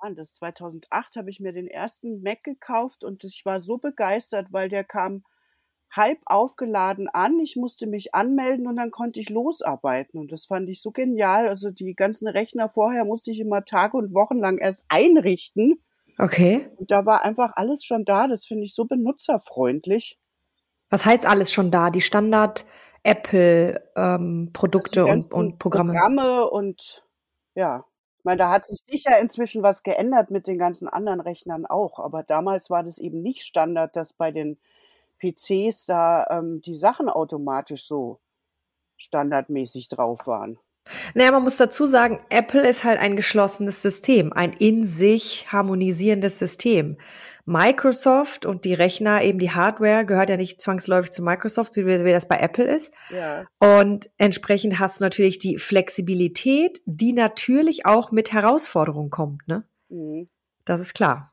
wann das? 2008 habe ich mir den ersten Mac gekauft und ich war so begeistert, weil der kam halb aufgeladen an. Ich musste mich anmelden und dann konnte ich losarbeiten. Und das fand ich so genial. Also die ganzen Rechner vorher musste ich immer Tage und Wochen lang erst einrichten. Okay. Und da war einfach alles schon da. Das finde ich so benutzerfreundlich. Was heißt alles schon da? Die Standard Apple ähm, Produkte also und, und Programme. Programme und ja. Meine, da hat sich sicher inzwischen was geändert mit den ganzen anderen Rechnern auch. Aber damals war das eben nicht Standard, dass bei den PCs da ähm, die Sachen automatisch so standardmäßig drauf waren. Naja, man muss dazu sagen, Apple ist halt ein geschlossenes System, ein in sich harmonisierendes System. Microsoft und die Rechner, eben die Hardware, gehört ja nicht zwangsläufig zu Microsoft, wie, wie das bei Apple ist. Ja. Und entsprechend hast du natürlich die Flexibilität, die natürlich auch mit Herausforderungen kommt, ne? Mhm. Das ist klar.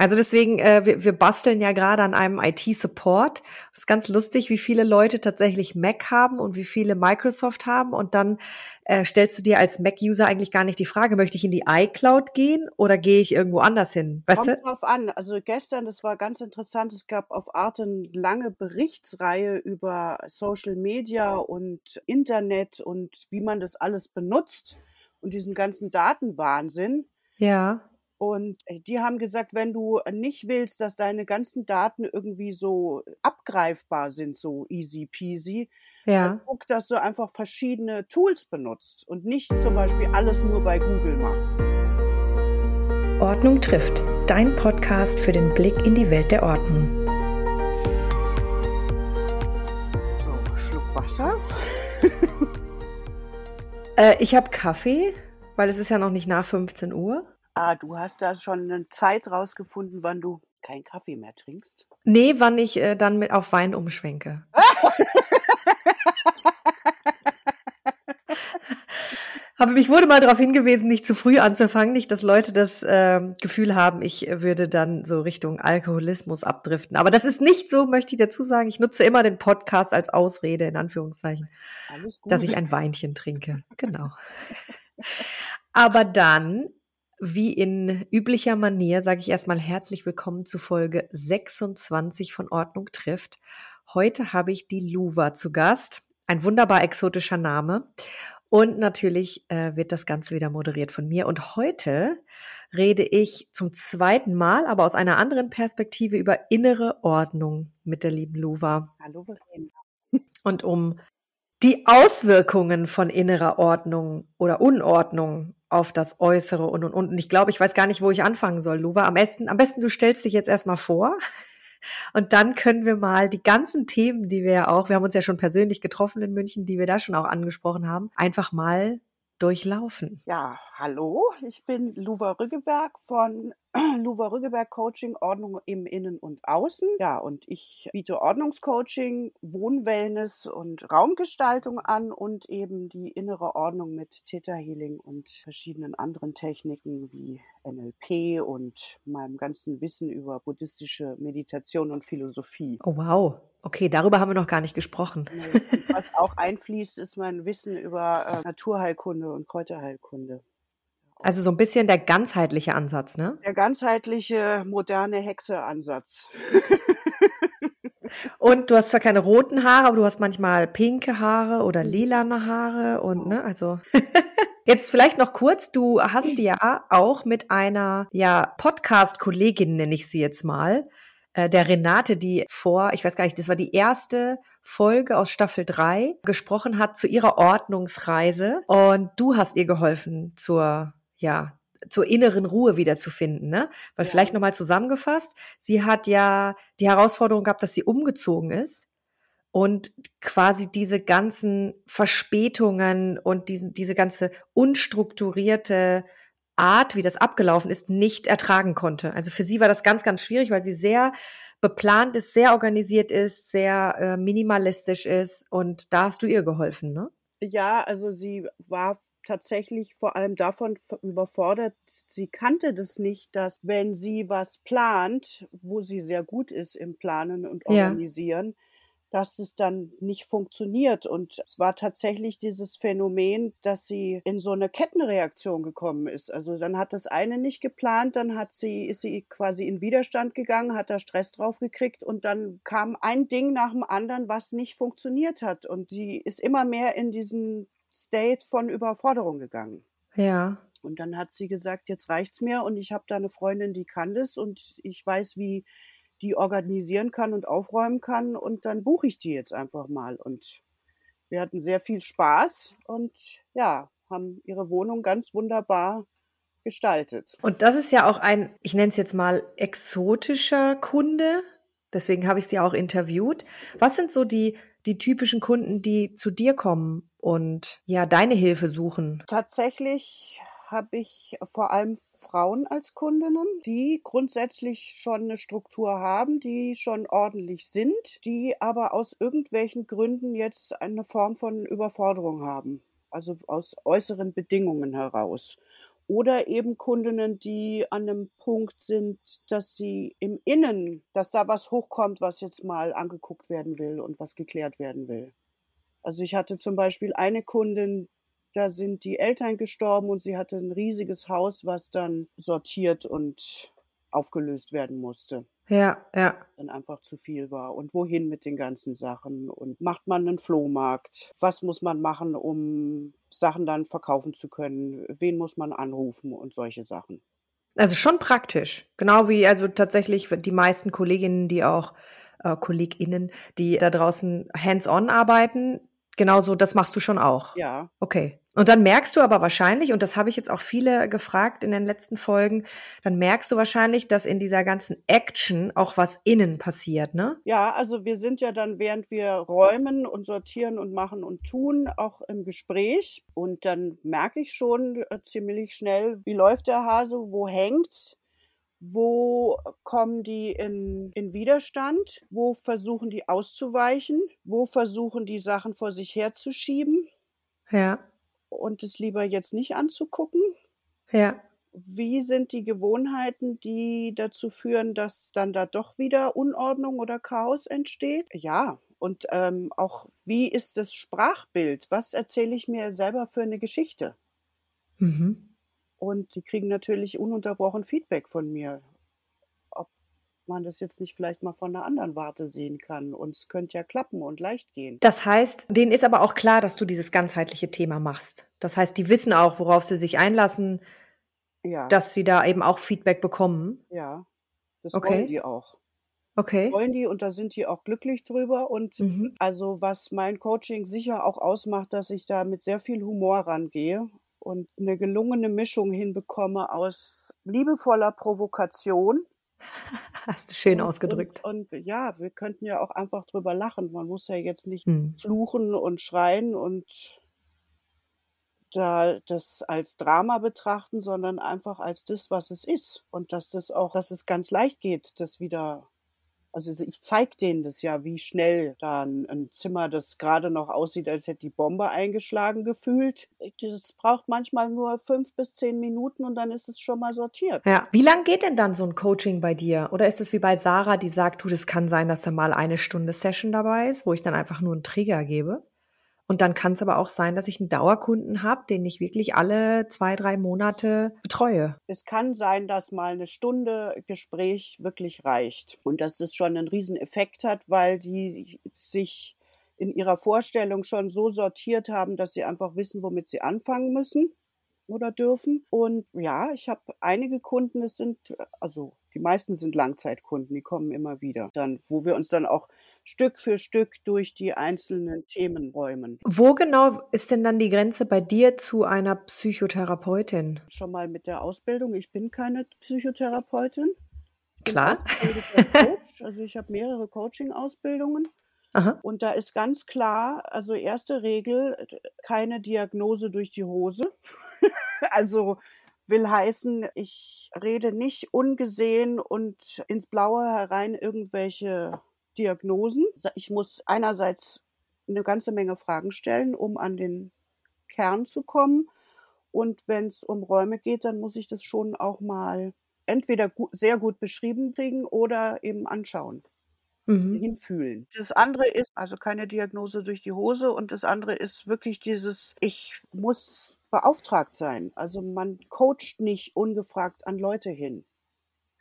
Also deswegen, äh, wir, wir basteln ja gerade an einem IT-Support. Es ist ganz lustig, wie viele Leute tatsächlich Mac haben und wie viele Microsoft haben. Und dann äh, stellst du dir als Mac-User eigentlich gar nicht die Frage, möchte ich in die iCloud gehen oder gehe ich irgendwo anders hin? Weißt Kommt du? drauf an. Also gestern, das war ganz interessant, es gab auf Arte eine lange Berichtsreihe über Social Media und Internet und wie man das alles benutzt und diesen ganzen Datenwahnsinn. Ja. Und äh, die haben gesagt, wenn du nicht willst, dass deine ganzen Daten irgendwie so abgreifbar sind, so easy peasy, ja. dann guck, dass du einfach verschiedene Tools benutzt und nicht zum Beispiel alles nur bei Google machst. Ordnung trifft. Dein Podcast für den Blick in die Welt der Ordnung. So, Schluck Wasser. äh, ich habe Kaffee, weil es ist ja noch nicht nach 15 Uhr. Ah, du hast da schon eine Zeit rausgefunden, wann du keinen Kaffee mehr trinkst? Nee, wann ich äh, dann mit auf Wein umschwenke. Aber mich wurde mal darauf hingewiesen, nicht zu früh anzufangen, nicht, dass Leute das äh, Gefühl haben, ich würde dann so Richtung Alkoholismus abdriften. Aber das ist nicht so, möchte ich dazu sagen. Ich nutze immer den Podcast als Ausrede, in Anführungszeichen, dass ich ein Weinchen trinke. Genau. Aber dann wie in üblicher Manier sage ich erstmal herzlich willkommen zu Folge 26 von Ordnung trifft. Heute habe ich die Luva zu Gast. Ein wunderbar exotischer Name. Und natürlich äh, wird das Ganze wieder moderiert von mir. Und heute rede ich zum zweiten Mal, aber aus einer anderen Perspektive über innere Ordnung mit der lieben Luva. Hallo, Verena. Und um die Auswirkungen von innerer Ordnung oder Unordnung auf das Äußere und und und. Und ich glaube, ich weiß gar nicht, wo ich anfangen soll, Luva. Am besten, am besten du stellst dich jetzt erstmal vor. Und dann können wir mal die ganzen Themen, die wir ja auch, wir haben uns ja schon persönlich getroffen in München, die wir da schon auch angesprochen haben, einfach mal durchlaufen. Ja, hallo, ich bin Luva Rüggeberg von Luva Rüggeberg Coaching, Ordnung im Innen und Außen. Ja, und ich biete Ordnungscoaching, Wohnwellness und Raumgestaltung an und eben die innere Ordnung mit Theta Healing und verschiedenen anderen Techniken wie NLP und meinem ganzen Wissen über buddhistische Meditation und Philosophie. Oh wow. Okay, darüber haben wir noch gar nicht gesprochen. Was auch einfließt, ist mein Wissen über äh, Naturheilkunde und Kräuterheilkunde. Also so ein bisschen der ganzheitliche Ansatz, ne? Der ganzheitliche moderne Hexe-Ansatz. und du hast zwar keine roten Haare, aber du hast manchmal pinke Haare oder mhm. lilane Haare und ne, also Jetzt vielleicht noch kurz, du hast ja auch mit einer ja Podcast-Kollegin nenne ich sie jetzt mal, der Renate, die vor, ich weiß gar nicht, das war die erste Folge aus Staffel 3, gesprochen hat zu ihrer Ordnungsreise und du hast ihr geholfen zur ja, zur inneren Ruhe wiederzufinden, ne? Weil ja. vielleicht nochmal zusammengefasst, sie hat ja die Herausforderung gehabt, dass sie umgezogen ist und quasi diese ganzen Verspätungen und diesen, diese ganze unstrukturierte Art, wie das abgelaufen ist, nicht ertragen konnte. Also für sie war das ganz, ganz schwierig, weil sie sehr beplant ist, sehr organisiert ist, sehr äh, minimalistisch ist und da hast du ihr geholfen, ne? Ja, also sie war tatsächlich vor allem davon überfordert, sie kannte das nicht, dass wenn sie was plant, wo sie sehr gut ist im Planen und Organisieren, dass es dann nicht funktioniert. Und es war tatsächlich dieses Phänomen, dass sie in so eine Kettenreaktion gekommen ist. Also dann hat das eine nicht geplant, dann hat sie, ist sie quasi in Widerstand gegangen, hat da Stress drauf gekriegt und dann kam ein Ding nach dem anderen, was nicht funktioniert hat. Und sie ist immer mehr in diesen State von Überforderung gegangen. Ja. Und dann hat sie gesagt, jetzt reicht's mir und ich habe da eine Freundin, die kann das und ich weiß, wie die organisieren kann und aufräumen kann und dann buche ich die jetzt einfach mal. Und wir hatten sehr viel Spaß und ja, haben ihre Wohnung ganz wunderbar gestaltet. Und das ist ja auch ein, ich nenne es jetzt mal exotischer Kunde. Deswegen habe ich sie auch interviewt. Was sind so die, die typischen Kunden, die zu dir kommen und ja, deine Hilfe suchen? Tatsächlich habe ich vor allem Frauen als Kundinnen, die grundsätzlich schon eine Struktur haben, die schon ordentlich sind, die aber aus irgendwelchen Gründen jetzt eine Form von Überforderung haben. Also aus äußeren Bedingungen heraus. Oder eben Kundinnen, die an einem Punkt sind, dass sie im Innen, dass da was hochkommt, was jetzt mal angeguckt werden will und was geklärt werden will. Also ich hatte zum Beispiel eine Kundin, da sind die Eltern gestorben und sie hatte ein riesiges Haus, was dann sortiert und aufgelöst werden musste. Ja, ja. Dann einfach zu viel war. Und wohin mit den ganzen Sachen? Und macht man einen Flohmarkt? Was muss man machen, um Sachen dann verkaufen zu können? Wen muss man anrufen und solche Sachen? Also schon praktisch. Genau wie also tatsächlich die meisten Kolleginnen, die auch äh, KollegInnen, die da draußen hands-on arbeiten, genauso, das machst du schon auch. Ja. Okay. Und dann merkst du aber wahrscheinlich, und das habe ich jetzt auch viele gefragt in den letzten Folgen, dann merkst du wahrscheinlich, dass in dieser ganzen Action auch was innen passiert, ne? Ja, also wir sind ja dann, während wir räumen und sortieren und machen und tun, auch im Gespräch. Und dann merke ich schon äh, ziemlich schnell, wie läuft der Hase, wo hängt's? Wo kommen die in, in Widerstand? Wo versuchen die auszuweichen? Wo versuchen die Sachen vor sich herzuschieben? Ja und es lieber jetzt nicht anzugucken? Ja. Wie sind die Gewohnheiten, die dazu führen, dass dann da doch wieder Unordnung oder Chaos entsteht? Ja, und ähm, auch wie ist das Sprachbild? Was erzähle ich mir selber für eine Geschichte? Mhm. Und die kriegen natürlich ununterbrochen Feedback von mir man das jetzt nicht vielleicht mal von einer anderen Warte sehen kann. Und es könnte ja klappen und leicht gehen. Das heißt, denen ist aber auch klar, dass du dieses ganzheitliche Thema machst. Das heißt, die wissen auch, worauf sie sich einlassen, ja. dass sie da eben auch Feedback bekommen. Ja, das okay. wollen die auch. Okay. Das wollen die und da sind die auch glücklich drüber. Und mhm. also was mein Coaching sicher auch ausmacht, dass ich da mit sehr viel Humor rangehe und eine gelungene Mischung hinbekomme aus liebevoller Provokation Hast du schön und, ausgedrückt. Und, und, ja, wir könnten ja auch einfach drüber lachen. Man muss ja jetzt nicht hm. fluchen und schreien und da das als Drama betrachten, sondern einfach als das, was es ist. Und dass das auch, dass es ganz leicht geht, das wieder also ich zeige denen das ja, wie schnell da ein, Zimmer, das gerade noch aussieht, als hätte die Bombe eingeschlagen gefühlt. Das braucht manchmal nur fünf bis zehn Minuten und dann ist es schon mal sortiert. Ja. Wie lang geht denn dann so ein Coaching bei dir? Oder ist es wie bei Sarah, die sagt, du, das kann sein, dass da mal eine Stunde Session dabei ist, wo ich dann einfach nur einen Trigger gebe? Und dann kann es aber auch sein, dass ich einen Dauerkunden habe, den ich wirklich alle zwei, drei Monate betreue. Es kann sein, dass mal eine Stunde Gespräch wirklich reicht und dass das schon einen riesen Effekt hat, weil die sich in ihrer Vorstellung schon so sortiert haben, dass sie einfach wissen, womit sie anfangen müssen oder dürfen. Und ja, ich habe einige Kunden, es sind, also die meisten sind Langzeitkunden, die kommen immer wieder. Dann, wo wir uns dann auch Stück für Stück durch die einzelnen Themen räumen. Wo genau ist denn dann die Grenze bei dir zu einer Psychotherapeutin? Schon mal mit der Ausbildung. Ich bin keine Psychotherapeutin. Klar. Coach. Also ich habe mehrere Coaching-Ausbildungen. Aha. Und da ist ganz klar, also erste Regel, keine Diagnose durch die Hose. also will heißen, ich rede nicht ungesehen und ins Blaue herein irgendwelche Diagnosen. Ich muss einerseits eine ganze Menge Fragen stellen, um an den Kern zu kommen. Und wenn es um Räume geht, dann muss ich das schon auch mal entweder gut, sehr gut beschrieben kriegen oder eben anschauen. mhm. hinfühlen. Das andere ist also keine Diagnose durch die Hose und das andere ist wirklich dieses, ich muss beauftragt sein. Also man coacht nicht ungefragt an Leute hin.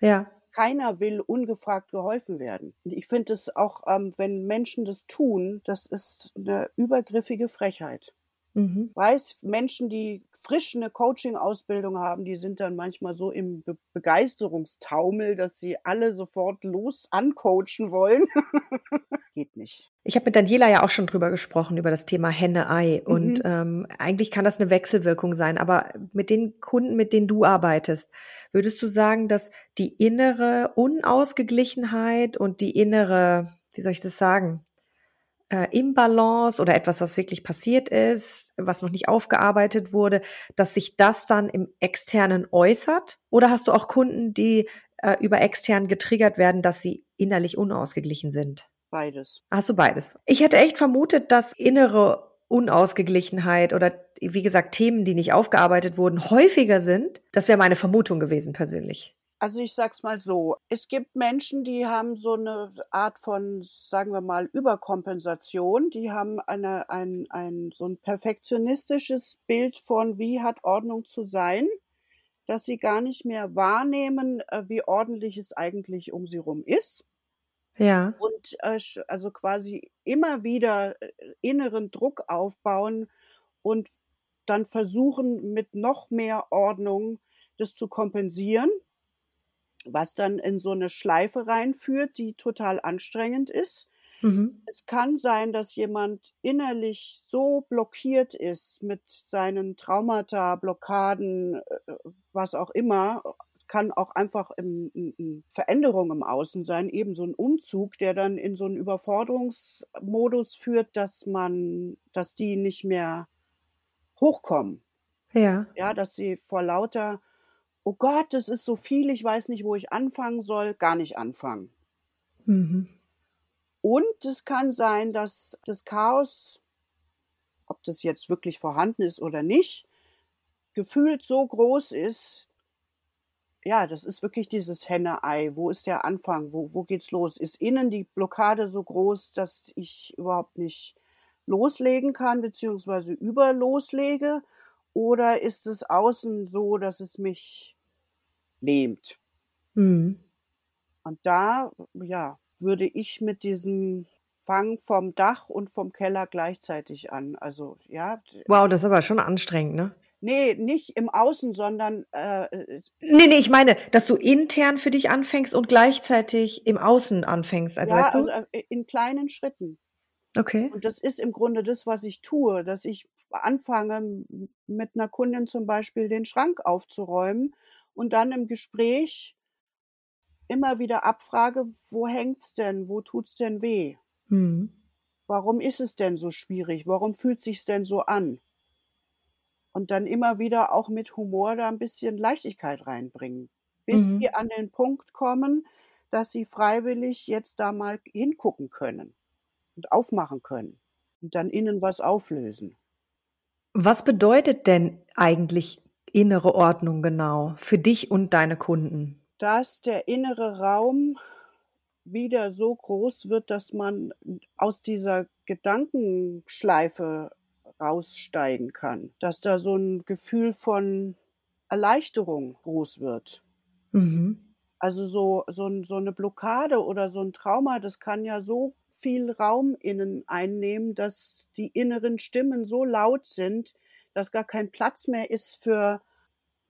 Ja. Keiner will ungefragt geholfen werden. Ich finde es auch, ähm, wenn Menschen das tun, das ist eine übergriffige Frechheit. Mhm. Weiß, Menschen, die frisch eine Coaching-Ausbildung haben, die sind dann manchmal so im Be Begeisterungstaumel, dass sie alle sofort los ancoachen wollen. Geht nicht. Ich habe mit Daniela ja auch schon drüber gesprochen, über das Thema Henne-Ei. Mhm. Und ähm, eigentlich kann das eine Wechselwirkung sein. Aber mit den Kunden, mit denen du arbeitest, würdest du sagen, dass die innere Unausgeglichenheit und die innere, wie soll ich das sagen, äh, Imbalance oder etwas, was wirklich passiert ist, was noch nicht aufgearbeitet wurde, dass sich das dann im externen äußert? Oder hast du auch Kunden, die äh, über extern getriggert werden, dass sie innerlich unausgeglichen sind? Beides. Hast du beides? Ich hätte echt vermutet, dass innere Unausgeglichenheit oder wie gesagt Themen, die nicht aufgearbeitet wurden, häufiger sind. Das wäre meine Vermutung gewesen persönlich. Also ich sag's mal so, es gibt Menschen, die haben so eine Art von, sagen wir mal, Überkompensation. Die haben eine, ein, ein, so ein perfektionistisches Bild von, wie hat Ordnung zu sein, dass sie gar nicht mehr wahrnehmen, äh, wie ordentlich es eigentlich um sie rum ist. Ja. Und äh, also quasi immer wieder äh, inneren Druck aufbauen und dann versuchen, mit noch mehr Ordnung das zu kompensieren was dann in so eine Schleife reinführt, die total anstrengend ist. Mhm. Es kann sein, dass jemand innerlich so blockiert ist mit seinen Traumata, Blockaden, äh, was auch immer, kann auch einfach im, im Veränderung im Außen sein, eben so ein Umzug, der dann in so einen Überforderungsmodus führt, dass man, dass die nicht mehr hochkommen. Ja. Ja, dass sie vor lauter oh Gott, das ist so viel, ich weiß nicht, wo ich anfangen soll, gar nicht anfangen. Mhm. Und es kann sein, dass das Chaos, ob das jetzt wirklich vorhanden ist oder nicht, gefühlt so groß ist, ja, das ist wirklich dieses Henne-Ei. Wo ist der Anfang? Wo, wo geht's los? Ist innen die Blockade so groß, dass ich überhaupt nicht loslegen kann, beziehungsweise über loslege? Oder ist es außen so, dass es mich lähmt? Mhm. Und da, ja, würde ich mit diesem Fang vom Dach und vom Keller gleichzeitig an. Also, ja. Wow, das ist aber schon anstrengend, ne? Nee, nicht im Außen, sondern. Äh, äh nee, nee, ich meine, dass du intern für dich anfängst und gleichzeitig im Außen anfängst. Also, ja, weißt du? Also in kleinen Schritten. Okay. Und das ist im Grunde das, was ich tue, dass ich anfange, mit einer Kundin zum Beispiel den Schrank aufzuräumen und dann im Gespräch immer wieder abfrage, wo hängt's denn, wo tut's denn weh? Mhm. Warum ist es denn so schwierig? Warum fühlt sich's denn so an? Und dann immer wieder auch mit Humor da ein bisschen Leichtigkeit reinbringen, bis mhm. wir an den Punkt kommen, dass sie freiwillig jetzt da mal hingucken können und aufmachen können und dann innen was auflösen. Was bedeutet denn eigentlich innere Ordnung genau für dich und deine Kunden? Dass der innere Raum wieder so groß wird, dass man aus dieser Gedankenschleife raussteigen kann, dass da so ein Gefühl von Erleichterung groß wird. Mhm. Also so, so, so eine Blockade oder so ein Trauma, das kann ja so viel Raum innen einnehmen, dass die inneren Stimmen so laut sind, dass gar kein Platz mehr ist für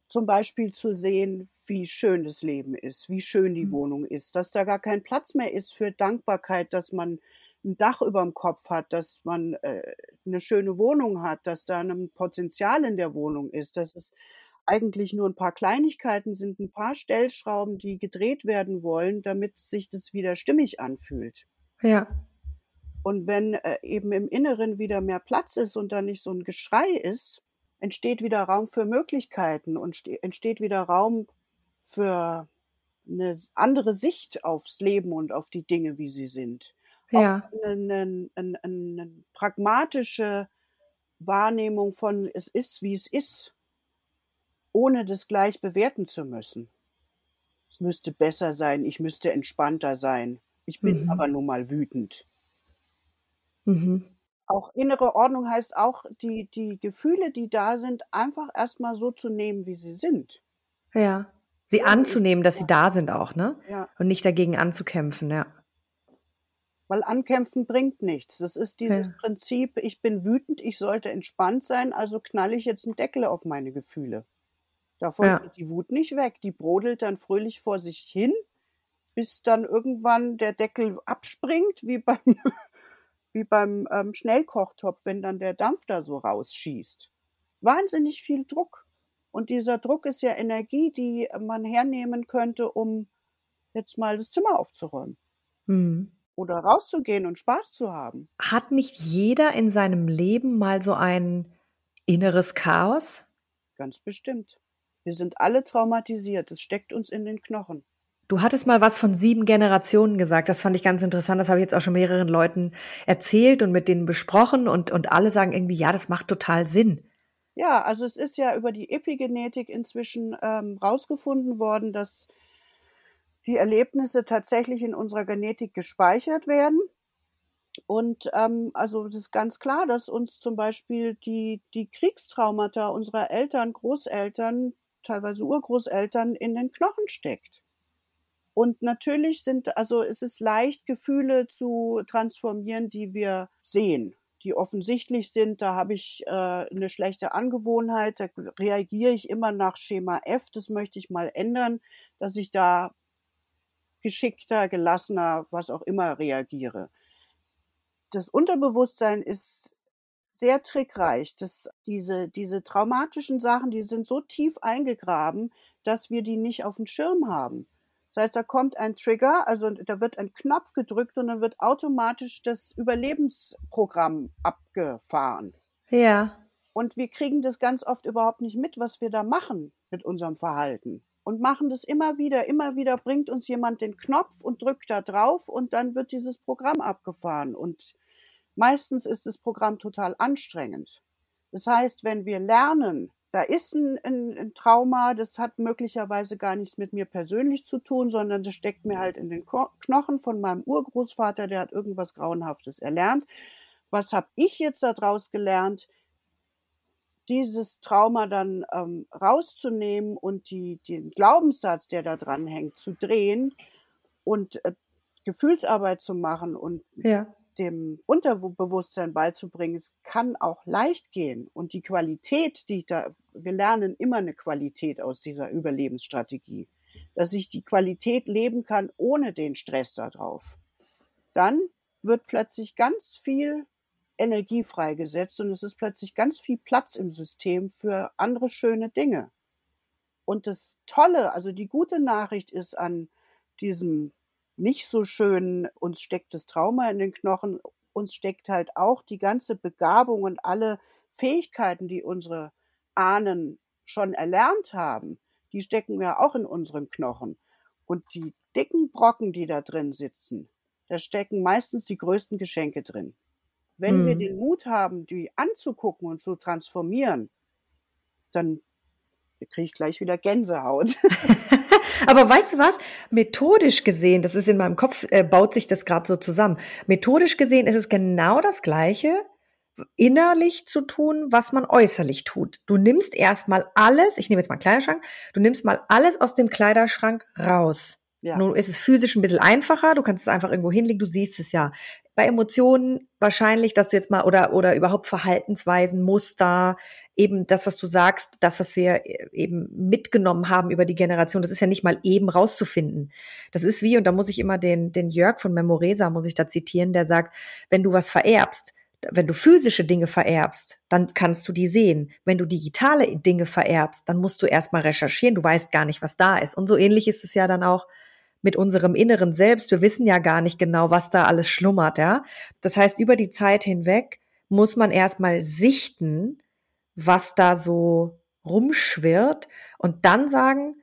zum Beispiel zu sehen, wie schön das Leben ist, wie schön die mhm. Wohnung ist, dass da gar kein Platz mehr ist für Dankbarkeit, dass man ein Dach über dem Kopf hat, dass man äh, eine schöne Wohnung hat, dass da ein Potenzial in der Wohnung ist, dass es eigentlich nur ein paar Kleinigkeiten sind, ein paar Stellschrauben, die gedreht werden wollen, damit sich das wieder stimmig anfühlt. Ja. Und wenn äh, eben im Inneren wieder mehr Platz ist und da nicht so ein Geschrei ist, entsteht wieder Raum für Möglichkeiten und entsteht wieder Raum für eine andere Sicht aufs Leben und auf die Dinge, wie sie sind. Ja. Auch eine, eine, eine pragmatische Wahrnehmung von es ist, wie es ist, ohne das gleich bewerten zu müssen. Es müsste besser sein, ich müsste entspannter sein, Ich bin Mhm. aber nun mal wütend. Mhm. Auch innere Ordnung heißt auch, die, die Gefühle, die da sind, einfach erstmal so zu nehmen, wie sie sind. Ja. Sie anzunehmen, dass sie da sind auch, ne? Ja. Und nicht dagegen anzukämpfen, ja. Weil ankämpfen bringt nichts. Das ist dieses Ja. Prinzip, ich bin wütend, ich sollte entspannt sein, also knalle ich jetzt einen Deckel auf meine Gefühle. Davon Ja. geht die Wut nicht weg. Die brodelt dann fröhlich vor sich hin, bis dann irgendwann der Deckel abspringt, wie beim, wie beim ähm, Schnellkochtopf, wenn dann der Dampf da so rausschießt. Wahnsinnig viel Druck. Und dieser Druck ist ja Energie, die man hernehmen könnte, um jetzt mal das Zimmer aufzuräumen Mhm. oder rauszugehen und Spaß zu haben. Hat nicht jeder in seinem Leben mal so ein inneres Chaos? Ganz bestimmt. Wir sind alle traumatisiert. Es steckt uns in den Knochen. Du hattest mal was von sieben Generationen gesagt. Das fand ich ganz interessant. Das habe ich jetzt auch schon mehreren Leuten erzählt und mit denen besprochen und, und alle sagen irgendwie, ja, das macht total Sinn. Ja, also es ist ja über die Epigenetik inzwischen ähm, rausgefunden worden, dass die Erlebnisse tatsächlich in unserer Genetik gespeichert werden. Und ähm, also es ist ganz klar, dass uns zum Beispiel die, die Kriegstraumata unserer Eltern, Großeltern, teilweise Urgroßeltern in den Knochen steckt. Und natürlich sind, also es ist leicht, Gefühle zu transformieren, die wir sehen, die offensichtlich sind. Da habe ich äh, eine schlechte Angewohnheit, da reagiere ich immer nach Schema F. Das möchte ich mal ändern, dass ich da geschickter, gelassener, was auch immer reagiere. Das Unterbewusstsein ist sehr trickreich. Das, diese, diese traumatischen Sachen, die sind so tief eingegraben, dass wir die nicht auf dem Schirm haben. Das heißt, da kommt ein Trigger, also da wird ein Knopf gedrückt und dann wird automatisch das Überlebensprogramm abgefahren. Ja. Und wir kriegen das ganz oft überhaupt nicht mit, was wir da machen mit unserem Verhalten. Und machen das immer wieder, immer wieder bringt uns jemand den Knopf und drückt da drauf und dann wird dieses Programm abgefahren. Und meistens ist das Programm total anstrengend. Das heißt, wenn wir lernen, da ist ein, ein, ein, Trauma, das hat möglicherweise gar nichts mit mir persönlich zu tun, sondern das steckt mir halt in den Knochen von meinem Urgroßvater, der hat irgendwas Grauenhaftes erlernt. Was habe ich jetzt daraus gelernt? Dieses Trauma dann ähm, rauszunehmen und die, den Glaubenssatz, der da dran hängt, zu drehen und äh, Gefühlsarbeit zu machen und ja dem Unterbewusstsein beizubringen, es kann auch leicht gehen. Und die Qualität, die da, wir lernen immer eine Qualität aus dieser Überlebensstrategie, dass ich die Qualität leben kann ohne den Stress darauf. Dann wird plötzlich ganz viel Energie freigesetzt und es ist plötzlich ganz viel Platz im System für andere schöne Dinge. Und das Tolle, also die gute Nachricht ist an diesem nicht so schön, uns steckt das Trauma in den Knochen, uns steckt halt auch die ganze Begabung und alle Fähigkeiten, die unsere Ahnen schon erlernt haben, die stecken ja auch in unseren Knochen. Und die dicken Brocken, die da drin sitzen, da stecken meistens die größten Geschenke drin. Wenn Mhm. wir den Mut haben, die anzugucken und zu transformieren, dann kriege ich gleich wieder Gänsehaut. Aber weißt du was? Methodisch gesehen, das ist in meinem Kopf, äh, baut sich das gerade so zusammen. Methodisch gesehen ist es genau das Gleiche, innerlich zu tun, was man äußerlich tut. Du nimmst erstmal alles, ich nehme jetzt mal einen Kleiderschrank, du nimmst mal alles aus dem Kleiderschrank raus. Ja. Nun ist es physisch ein bisschen einfacher, du kannst es einfach irgendwo hinlegen, du siehst es ja. Bei Emotionen wahrscheinlich, dass du jetzt mal oder oder überhaupt Verhaltensweisen, Muster, eben das, was du sagst, das, was wir eben mitgenommen haben über die Generation, das ist ja nicht mal eben rauszufinden. Das ist wie, und da muss ich immer den, den Jörg von Memoresa, muss ich da zitieren, der sagt, wenn du was vererbst, wenn du physische Dinge vererbst, dann kannst du die sehen. Wenn du digitale Dinge vererbst, dann musst du erstmal recherchieren, du weißt gar nicht, was da ist. Und so ähnlich ist es ja dann auch mit unserem inneren Selbst. Wir wissen ja gar nicht genau, was da alles schlummert, ja. Das heißt, über die Zeit hinweg muss man erstmal sichten, was da so rumschwirrt und dann sagen,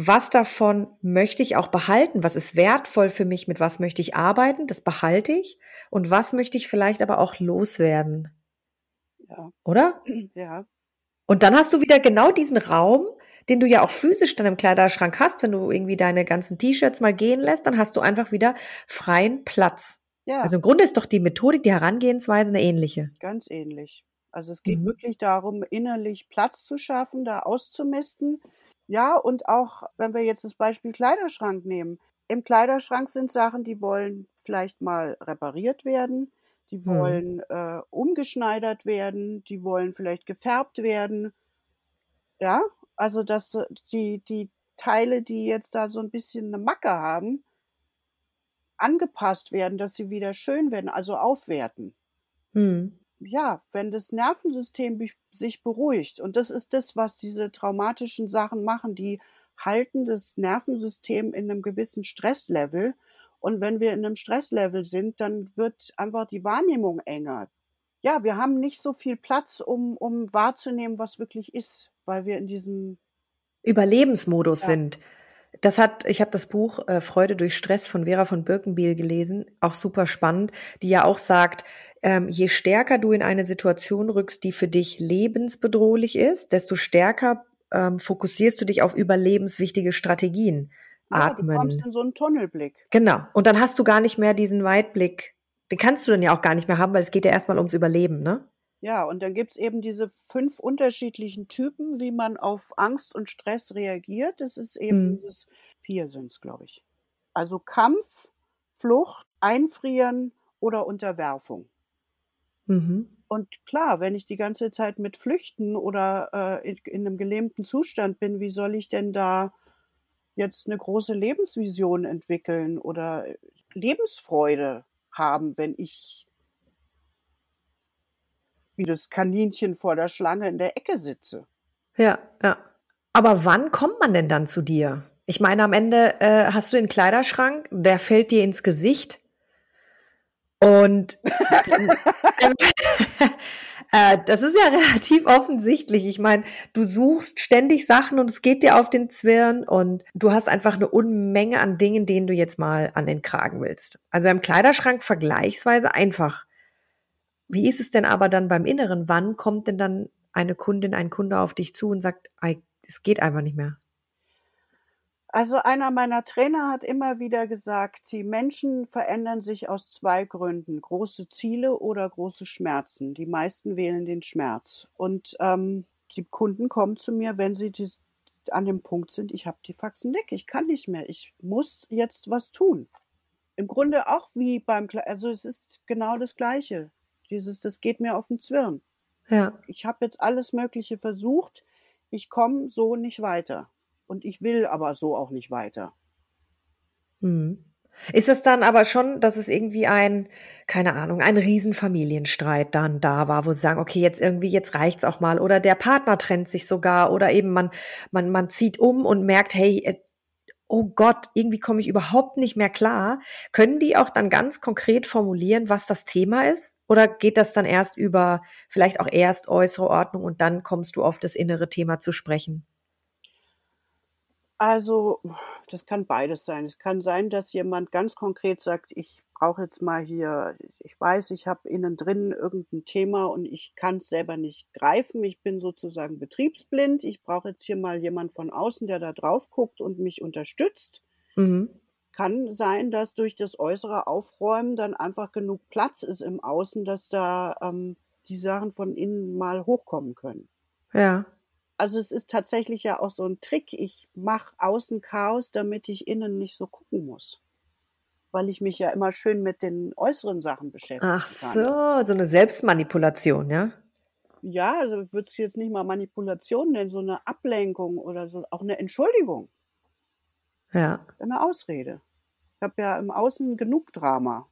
was davon möchte ich auch behalten, was ist wertvoll für mich, mit was möchte ich arbeiten, das behalte ich und was möchte ich vielleicht aber auch loswerden. Ja. Oder? Ja. Und dann hast du wieder genau diesen Raum, den du ja auch physisch dann im Kleiderschrank hast, wenn du irgendwie deine ganzen T-Shirts mal gehen lässt, dann hast du einfach wieder freien Platz. Ja. Also im Grunde ist doch die Methodik, die Herangehensweise eine ähnliche. Ganz ähnlich. Also es geht mhm. wirklich darum, innerlich Platz zu schaffen, da auszumisten. Ja, und auch, wenn wir jetzt das Beispiel Kleiderschrank nehmen. Im Kleiderschrank sind Sachen, die wollen vielleicht mal repariert werden, die mhm. wollen mhm. äh, umgeschneidert werden, die wollen vielleicht gefärbt werden. Ja, also dass die, die Teile, die jetzt da so ein bisschen eine Macke haben, angepasst werden, dass sie wieder schön werden, also aufwerten. Mhm ja, wenn das Nervensystem sich beruhigt, und das ist das, was diese traumatischen Sachen machen, die halten das Nervensystem in einem gewissen Stresslevel. Und wenn wir in einem Stresslevel sind, dann wird einfach die Wahrnehmung enger. Ja, wir haben nicht so viel Platz, um, um wahrzunehmen, was wirklich ist, weil wir in diesem Überlebensmodus ja. sind. Das hat, ich habe das Buch äh, Freude durch Stress von Vera von Birkenbiel gelesen, auch super spannend, die ja auch sagt, ähm, je stärker du in eine Situation rückst, die für dich lebensbedrohlich ist, desto stärker ähm, fokussierst du dich auf überlebenswichtige Strategien. Ja, Atmen. Du kommst in so einen Tunnelblick. Genau. Und dann hast du gar nicht mehr diesen Weitblick. Den kannst du dann ja auch gar nicht mehr haben, weil es geht ja erstmal ums Überleben, ne? Ja, und dann gibt's eben diese fünf unterschiedlichen Typen, wie man auf Angst und Stress reagiert. Das ist eben mhm. dieses, vier sind's, glaube ich. Also Kampf, Flucht, Einfrieren oder Unterwerfung. Mhm. Und klar, wenn ich die ganze Zeit mit Flüchten oder äh, in, in einem gelähmten Zustand bin, wie soll ich denn da jetzt eine große Lebensvision entwickeln oder Lebensfreude haben, wenn ich wie das Kaninchen vor der Schlange in der Ecke sitze. Ja, ja. Aber wann kommt man denn dann zu dir? Ich meine, am Ende äh, hast du den Kleiderschrank, der fällt dir ins Gesicht. Und dann, äh, das ist ja relativ offensichtlich. Ich meine, du suchst ständig Sachen und es geht dir auf den Zwirn und du hast einfach eine Unmenge an Dingen, denen du jetzt mal an den Kragen willst. Also im Kleiderschrank vergleichsweise einfach. Wie ist es denn aber dann beim Inneren? Wann kommt denn dann eine Kundin, ein Kunde auf dich zu und sagt, es geht einfach nicht mehr? Also einer meiner Trainer hat immer wieder gesagt, die Menschen verändern sich aus zwei Gründen, große Ziele oder große Schmerzen. Die meisten wählen den Schmerz. Und ähm, die Kunden kommen zu mir, wenn sie die, an dem Punkt sind, ich habe die Faxen dick, ich kann nicht mehr, ich muss jetzt was tun. Im Grunde auch wie beim, also es ist genau das Gleiche. Dieses, das geht mir auf den Zwirn. Ja. Ich habe jetzt alles Mögliche versucht. Ich komme so nicht weiter. Und ich will aber so auch nicht weiter. Hm. Ist es dann aber schon, dass es irgendwie ein, keine Ahnung, ein Riesenfamilienstreit dann da war, wo sie sagen, okay, jetzt irgendwie, jetzt reicht's auch mal, oder der Partner trennt sich sogar, oder eben man, man, man zieht um und merkt, hey, äh, oh Gott, irgendwie komme ich überhaupt nicht mehr klar. Können die auch dann ganz konkret formulieren, was das Thema ist? Oder geht das dann erst über vielleicht auch erst äußere Ordnung und dann kommst du auf das innere Thema zu sprechen? Also, das kann beides sein. Es kann sein, dass jemand ganz konkret sagt, ich brauche jetzt mal hier, ich weiß, ich habe innen drin irgendein Thema und ich kann es selber nicht greifen. Ich bin sozusagen betriebsblind. Ich brauche jetzt hier mal jemand von außen, der da drauf guckt und mich unterstützt. Mhm kann sein, dass durch das äußere Aufräumen dann einfach genug Platz ist im Außen, dass da ähm, die Sachen von innen mal hochkommen können. Ja. Also es ist tatsächlich ja auch so ein Trick. Ich mache außen Chaos, damit ich innen nicht so gucken muss. Weil ich mich ja immer schön mit den äußeren Sachen beschäftige. Ach so, kann. so eine Selbstmanipulation, ja? Ja, also ich würde es jetzt nicht mal Manipulation nennen, so eine Ablenkung oder so, auch eine Entschuldigung. Ja. Eine Ausrede. Ich habe ja im Außen genug Drama.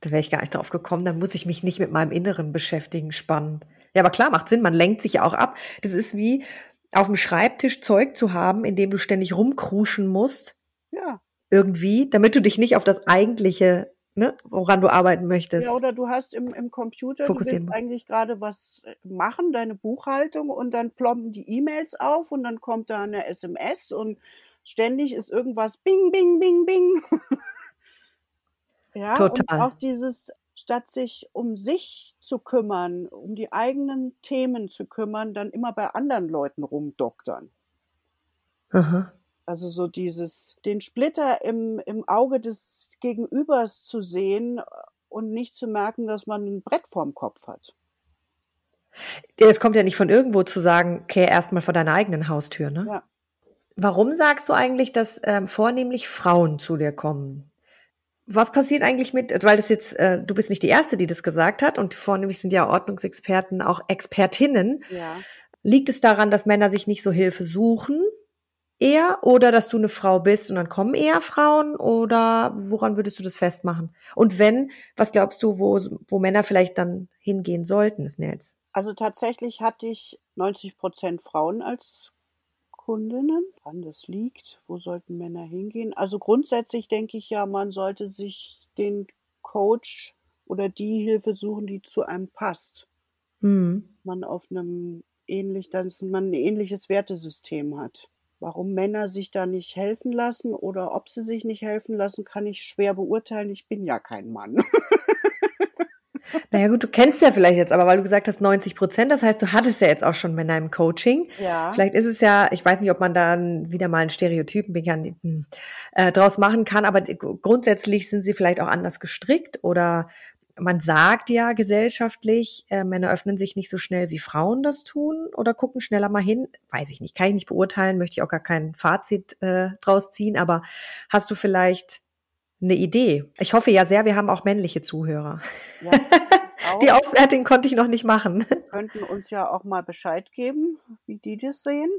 Da wäre ich gar nicht drauf gekommen, dann muss ich mich nicht mit meinem Inneren beschäftigen. Spannend. Ja, aber klar, macht Sinn, man lenkt sich ja auch ab. Das ist wie auf dem Schreibtisch Zeug zu haben, in dem du ständig rumkruschen musst. Ja. Irgendwie, damit du dich nicht auf das eigentliche, ne, woran du arbeiten möchtest. Ja, oder du hast im, im Computer, du willst eigentlich gerade was äh, machen, deine Buchhaltung, und dann plomben die E-Mails auf und dann kommt da eine SMS und ständig ist irgendwas bing, bing, bing, bing. ja, Total. und auch dieses, statt sich um sich zu kümmern, um die eigenen Themen zu kümmern, dann immer bei anderen Leuten rumdoktern. Aha. Also so dieses, den Splitter im, im Auge des Gegenübers zu sehen und nicht zu merken, dass man ein Brett vorm Kopf hat. Es kommt ja nicht von irgendwo zu sagen, kehr erstmal vor deiner eigenen Haustür, ne? Ja. Warum sagst du eigentlich, dass ähm, vornehmlich Frauen zu dir kommen? Was passiert eigentlich mit, weil das jetzt, äh, du bist nicht die Erste, die das gesagt hat und vornehmlich sind ja Ordnungsexperten auch Expertinnen. Ja. Liegt es daran, dass Männer sich nicht so Hilfe suchen eher oder dass du eine Frau bist und dann kommen eher Frauen oder woran würdest du das festmachen? Und wenn, was glaubst du, wo, wo Männer vielleicht dann hingehen sollten, ist jetzt? Also tatsächlich hatte ich 90 Prozent Frauen als Kundinnen. Wann das liegt, wo sollten Männer hingehen? Also grundsätzlich denke ich ja, man sollte sich den Coach oder die Hilfe suchen, die zu einem passt. Mhm. Man auf einem ähnlich, dass man ein ähnliches Wertesystem hat. Warum Männer sich da nicht helfen lassen oder ob sie sich nicht helfen lassen, kann ich schwer beurteilen. Ich bin ja kein Mann. Naja gut, du kennst ja vielleicht jetzt, aber weil du gesagt hast 90 Prozent, das heißt, du hattest ja jetzt auch schon Männer im Coaching. Ja. Vielleicht ist es ja, ich weiß nicht, ob man da wieder mal einen Stereotypen äh, draus machen kann, aber grundsätzlich sind sie vielleicht auch anders gestrickt oder man sagt ja gesellschaftlich, äh, Männer öffnen sich nicht so schnell wie Frauen das tun oder gucken schneller mal hin. Weiß ich nicht, kann ich nicht beurteilen, möchte ich auch gar kein Fazit äh, draus ziehen, aber hast du vielleicht eine Idee? Ich hoffe ja sehr, wir haben auch männliche Zuhörer. Ja, auch. Die Auswertung konnte ich noch nicht machen. Könnten uns ja auch mal Bescheid geben, wie die das sehen.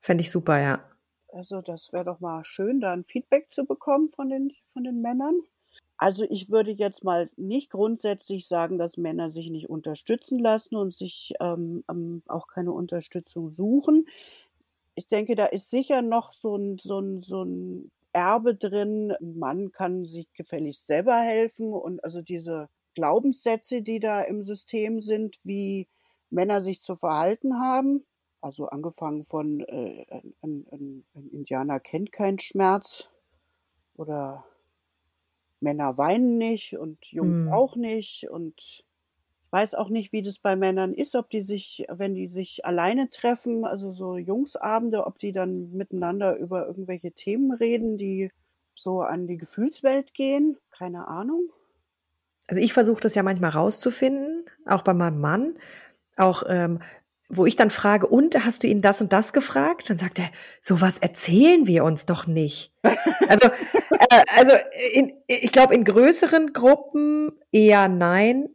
Fände ich super, ja. Also das wäre doch mal schön, da ein Feedback zu bekommen von den, von den Männern. Also ich würde jetzt mal nicht grundsätzlich sagen, dass Männer sich nicht unterstützen lassen und sich ähm, ähm, auch keine Unterstützung suchen. Ich denke, da ist sicher noch so ein, so ein, so ein Erbe drin. Ein Mann kann sich gefälligst selber helfen und also diese Glaubenssätze, die da im System sind, wie Männer sich zu verhalten haben. Also angefangen von äh, ein, ein, ein Indianer kennt keinen Schmerz oder Männer weinen nicht und Jungs mhm. auch nicht. Und weiß auch nicht, wie das bei Männern ist, ob die sich, wenn die sich alleine treffen, also so Jungsabende, ob die dann miteinander über irgendwelche Themen reden, die so an die Gefühlswelt gehen. Keine Ahnung. Also ich versuche das ja manchmal rauszufinden, auch bei meinem Mann. Auch ähm, wo ich dann frage, und hast du ihn das und das gefragt? Dann sagt er, sowas erzählen wir uns doch nicht. Also, äh, also in, ich glaube, in größeren Gruppen eher nein,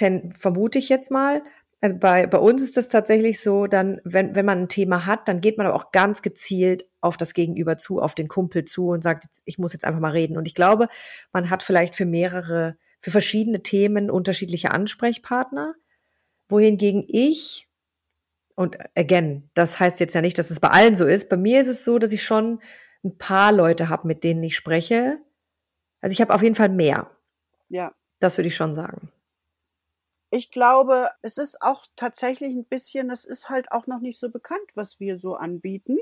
denn vermute ich jetzt mal. Also bei, bei uns ist das tatsächlich so, dann, wenn, wenn man ein Thema hat, dann geht man aber auch ganz gezielt auf das Gegenüber zu, auf den Kumpel zu und sagt, ich muss jetzt einfach mal reden. Und ich glaube, man hat vielleicht für mehrere, für verschiedene Themen unterschiedliche Ansprechpartner, wohingegen ich und again, das heißt jetzt ja nicht, dass es bei allen so ist. Bei mir ist es so, dass ich schon ein paar Leute habe, mit denen ich spreche. Also ich habe auf jeden Fall mehr. Ja. Das würde ich schon sagen. Ich glaube, es ist auch tatsächlich ein bisschen, es ist halt auch noch nicht so bekannt, was wir so anbieten.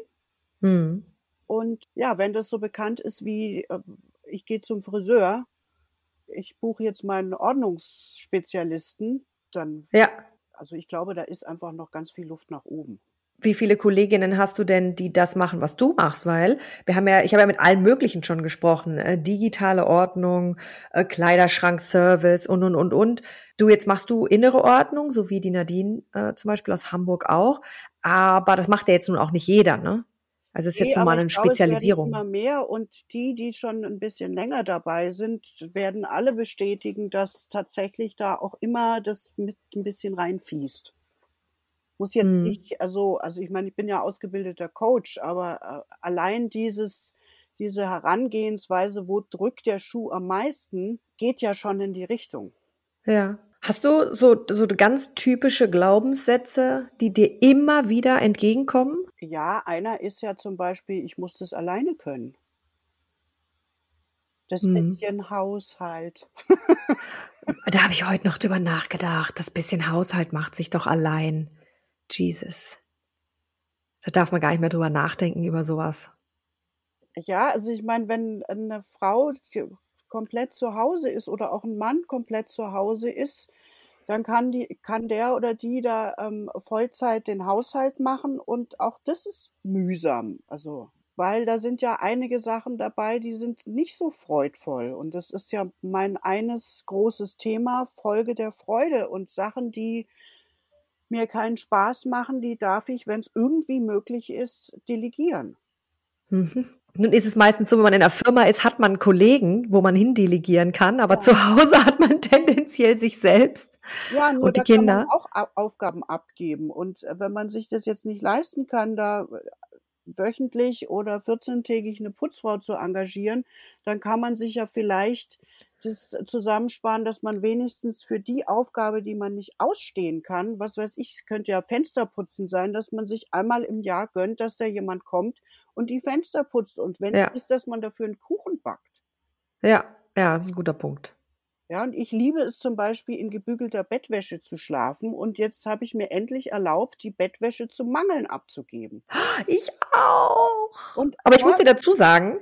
Hm. Und ja, wenn das so bekannt ist wie, äh, ich gehe zum Friseur, ich buche jetzt meinen Ordnungsspezialisten, dann ja. Also ich glaube, da ist einfach noch ganz viel Luft nach oben. Wie viele Kolleginnen hast du denn, die das machen, was du machst? Weil wir haben ja, ich habe ja mit allen möglichen schon gesprochen. Äh, digitale Ordnung, äh, Kleiderschrankservice und, und, und, und. Du, jetzt machst du innere Ordnung, so wie die Nadine äh, zum Beispiel aus Hamburg auch. Aber das macht ja jetzt nun auch nicht jeder, ne? Also es ist nee, jetzt nochmal eine glaube, Spezialisierung. Es immer mehr und die, die schon ein bisschen länger dabei sind, werden alle bestätigen, dass tatsächlich da auch immer das mit ein bisschen reinfließt. Muss jetzt mhm. nicht, also, also ich meine, ich bin ja ausgebildeter Coach, aber äh, allein dieses, diese Herangehensweise, wo drückt der Schuh am meisten, geht ja schon in die Richtung. Ja. Hast du so, so ganz typische Glaubenssätze, die dir immer wieder entgegenkommen? Ja, einer ist ja zum Beispiel, ich muss das alleine können. Das mhm. bisschen Haushalt. da habe ich heute noch drüber nachgedacht. Das bisschen Haushalt macht sich doch allein. Jesus. Da darf man gar nicht mehr drüber nachdenken über sowas. Ja, also ich meine, wenn eine Frau komplett zu Hause ist oder auch ein Mann komplett zu Hause ist, dann kann die, kann der oder die da ähm, Vollzeit den Haushalt machen und auch das ist mühsam. Also, weil da sind ja einige Sachen dabei, die sind nicht so freudvoll. Und das ist ja mein eines großes Thema, Folge der Freude und Sachen, die mir keinen Spaß machen, die darf ich, wenn es irgendwie möglich ist, delegieren. Mhm. Nun ist es meistens so, wenn man in einer Firma ist, hat man Kollegen, wo man hindelegieren kann, aber ja. zu Hause hat man tendenziell sich selbst ja, nur und die Kinder. Auch Aufgaben abgeben. Und äh, wenn man sich das jetzt nicht leisten kann, da äh, wöchentlich oder 14-tägig eine Putzfrau zu engagieren, dann kann man sich ja vielleicht das zusammensparen, dass man wenigstens für die Aufgabe, die man nicht ausstehen kann, was weiß ich, es könnte ja Fensterputzen sein, dass man sich einmal im Jahr gönnt, dass da jemand kommt und die Fenster putzt. Und wenn ja. es ist, dass man dafür einen Kuchen backt. Ja, ja, das ist ein guter Punkt. Ja, und ich liebe es zum Beispiel in gebügelter Bettwäsche zu schlafen. Und jetzt habe ich mir endlich erlaubt, die Bettwäsche zum Mangeln abzugeben. Ich auch. Und Aber ich muss dir dazu sagen,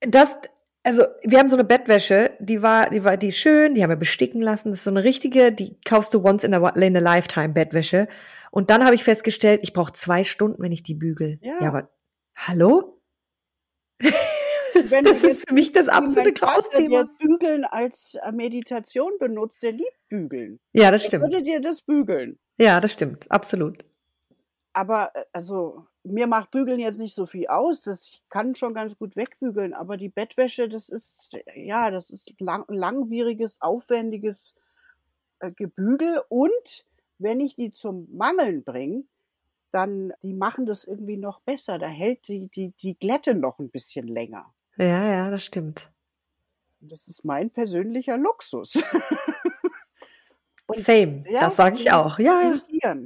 dass also wir haben so eine Bettwäsche, die war, die war, die ist schön, die haben wir besticken lassen. Das ist so eine richtige, die kaufst du once in a, in a lifetime Bettwäsche. Und dann habe ich festgestellt, ich brauche zwei Stunden, wenn ich die bügel. Ja, ja aber hallo? das ist für mich das absolute Grausthema. Der Bügeln als äh, Meditation benutzt, der liebt Bügeln. Ja, das stimmt. Würde dir das bügeln? Ja, das stimmt, absolut. Aber äh, also mir macht Bügeln jetzt nicht so viel aus. Das ich kann schon ganz gut wegbügeln, aber die Bettwäsche, das ist ja, das ist lang, langwieriges, aufwendiges äh, Gebügel und wenn ich die zum Mangeln bringe, dann die machen das irgendwie noch besser. Da hält die die die Glätte noch ein bisschen länger. Ja, ja, das stimmt. Das ist mein persönlicher Luxus. Und, Same, ja, das sage ich auch. Ja, ja.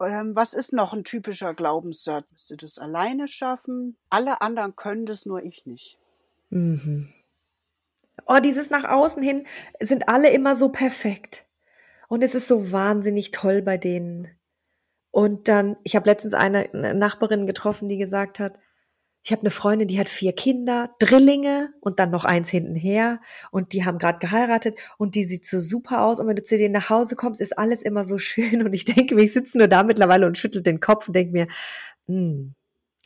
Ähm, was ist noch ein typischer Glaubenssatz? Müsste das alleine schaffen? Alle anderen können das, nur ich nicht. Mhm. Oh, dieses nach außen hin sind alle immer so perfekt. Und es ist so wahnsinnig toll bei denen. Und dann, ich habe letztens eine Nachbarin getroffen, die gesagt hat, ich habe eine Freundin, die hat vier Kinder, Drillinge und dann noch eins hintenher und die haben gerade geheiratet und die sieht so super aus und wenn du zu denen nach Hause kommst, ist alles immer so schön und ich denke mir, ich sitze nur da mittlerweile und schüttel den Kopf und denke mir, hm,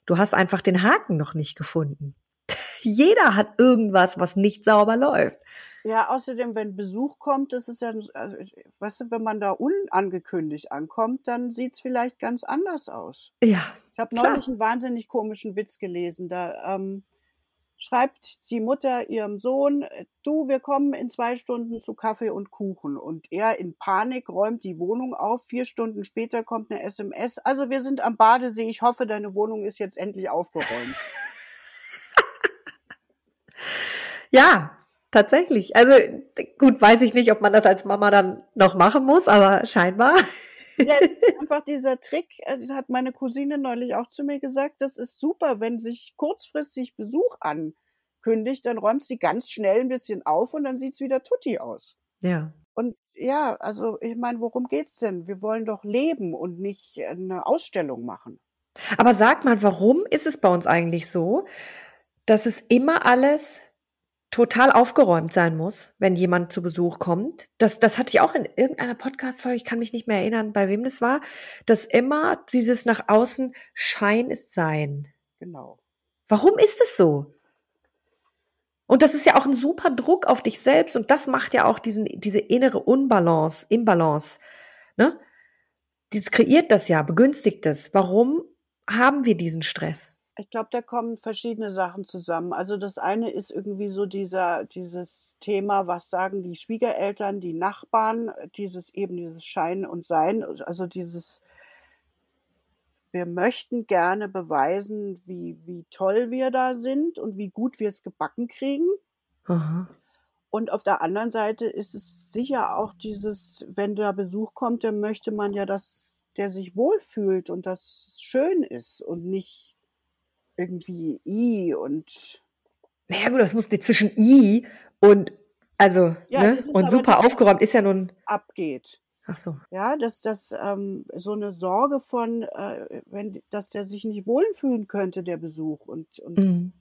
du hast einfach den Haken noch nicht gefunden. Jeder hat irgendwas, was nicht sauber läuft. Ja, außerdem, wenn Besuch kommt, das ist ja, also, weißt du, wenn man da unangekündigt ankommt, dann sieht's vielleicht ganz anders aus. Ja. Ich habe neulich einen wahnsinnig komischen Witz gelesen. Da ähm, schreibt die Mutter ihrem Sohn, du, wir kommen in zwei Stunden zu Kaffee und Kuchen. Und er in Panik räumt die Wohnung auf. Vier Stunden später kommt eine SMS. Also wir sind am Badesee. Ich hoffe, deine Wohnung ist jetzt endlich aufgeräumt. ja, Tatsächlich. Also gut, weiß ich nicht, ob man das als Mama dann noch machen muss, aber scheinbar. Ja, das ist einfach dieser Trick, äh, das hat meine Cousine neulich auch zu mir gesagt, das ist super, wenn sich kurzfristig Besuch ankündigt, dann räumt sie ganz schnell ein bisschen auf und dann sieht's wieder tutti aus. Ja. Und ja, also ich meine, worum geht's denn? Wir wollen doch leben und nicht eine Ausstellung machen. Aber sag mal, warum ist es bei uns eigentlich so, dass es immer alles total aufgeräumt sein muss, wenn jemand zu Besuch kommt. Das, das hatte ich auch in irgendeiner Podcast-Folge, ich kann mich nicht mehr erinnern, bei wem das war, dass immer dieses nach außen Schein ist Sein. Genau. Warum ist es so? Und das ist ja auch ein super Druck auf dich selbst und das macht ja auch diesen, diese innere Unbalance, Imbalance. Ne? Dies kreiert das ja, begünstigt es. Warum haben wir diesen Stress? Ich glaube, da kommen verschiedene Sachen zusammen. Also das eine ist irgendwie so dieser, dieses Thema, was sagen die Schwiegereltern, die Nachbarn, dieses eben dieses Schein und Sein, also dieses, wir möchten gerne beweisen, wie, wie toll wir da sind und wie gut wir es gebacken kriegen. Aha. Und auf der anderen Seite ist es sicher auch dieses, wenn da Besuch kommt, dann möchte man ja, dass der sich wohlfühlt und das schön ist und nicht irgendwie I und. Naja, gut, das muss zwischen I und, also, ja, ne? und super aufgeräumt ist ja nun. Abgeht. Ach so. Ja, dass das ähm, so eine Sorge von, äh, wenn, dass der sich nicht wohlfühlen könnte, der Besuch und, und mhm.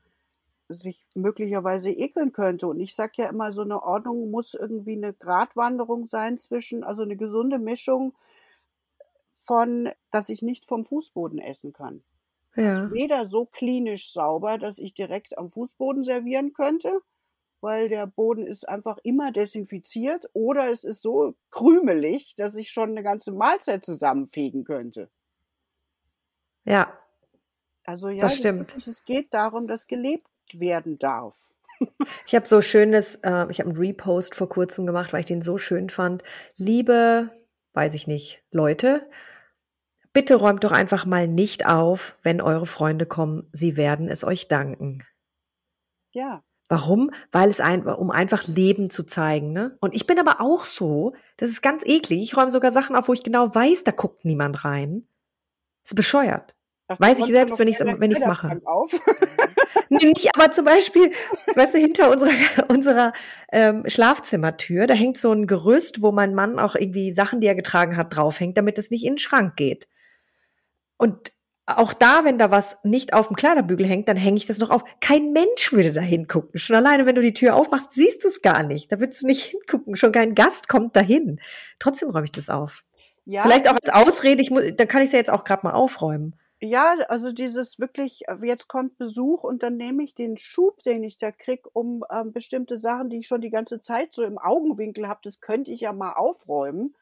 sich möglicherweise ekeln könnte. Und ich sage ja immer, so eine Ordnung muss irgendwie eine Gratwanderung sein zwischen, also eine gesunde Mischung von, dass ich nicht vom Fußboden essen kann. Ja. Weder so klinisch sauber, dass ich direkt am Fußboden servieren könnte, weil der Boden ist einfach immer desinfiziert, oder es ist so krümelig, dass ich schon eine ganze Mahlzeit zusammenfegen könnte. Ja, Also ja, das stimmt. wirklich, es geht darum, dass gelebt werden darf. Ich habe so schönes, äh, ich habe einen Repost vor kurzem gemacht, weil ich den so schön fand. Liebe, weiß ich nicht, Leute, bitte räumt doch einfach mal nicht auf, wenn eure Freunde kommen. Sie werden es euch danken. Ja, Warum? Weil es ein, um einfach Leben zu zeigen, ne? Und ich bin aber auch so, das ist ganz eklig. Ich räume sogar Sachen auf, wo ich genau weiß, da guckt niemand rein. ist bescheuert. Ach, Weiß ich selbst, wenn ich's- gerne wenn ich's mache. Auf. Nee, nicht, aber zum Beispiel, weißt du, hinter unserer, unserer ähm, Schlafzimmertür, da hängt so ein Gerüst, wo mein Mann auch irgendwie Sachen, die er getragen hat, draufhängt, damit es nicht in den Schrank geht. Und auch da, wenn da was nicht auf dem Kleiderbügel hängt, dann hänge ich das noch auf. Kein Mensch würde da hingucken. Schon alleine, wenn du die Tür aufmachst, siehst du es gar nicht. Da würdest du nicht hingucken. Schon kein Gast kommt dahin. Trotzdem räume ich das auf. Ja, Vielleicht auch als Ausrede, ich muss, dann kann ich es ja jetzt auch gerade mal aufräumen. Ja, also dieses wirklich, äh, jetzt kommt Besuch und dann nehme ich den Schub, den ich da krieg, um ähm, bestimmte Sachen, die ich schon die ganze Zeit so im Augenwinkel habe, das könnte ich ja mal aufräumen,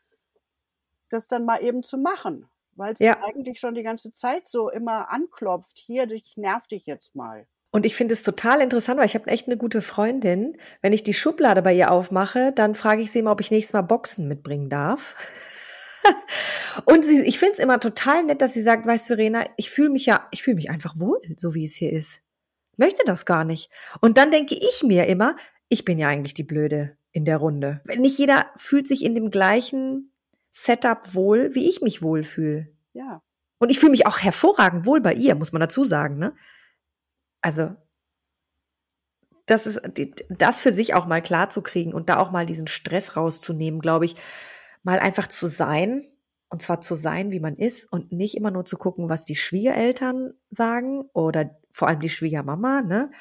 das dann mal eben zu machen. Weil es Ja. eigentlich schon die ganze Zeit so immer anklopft. Hier, ich nerv dich jetzt mal. Und ich finde es total interessant, weil ich habe echt eine gute Freundin. Wenn ich die Schublade bei ihr aufmache, dann frage ich sie immer, ob ich nächstes Mal Boxen mitbringen darf. Und sie, ich finde es immer total nett, dass sie sagt, weißt du, Verena, ich fühle mich ja, ich fühle mich einfach wohl, so wie es hier ist. Möchte das gar nicht. Und dann denke ich mir immer, ich bin ja eigentlich die Blöde in der Runde. Nicht jeder fühlt sich in dem gleichen Setup wohl, wie ich mich wohlfühle. Ja. Und ich fühle mich auch hervorragend wohl bei ihr, muss man dazu sagen, ne? Also, das ist, das für sich auch mal klar zu kriegen und da auch mal diesen Stress rauszunehmen, glaube ich, mal einfach zu sein, und zwar zu sein, wie man ist und nicht immer nur zu gucken, was die Schwiegereltern sagen oder vor allem die Schwiegermama, ne?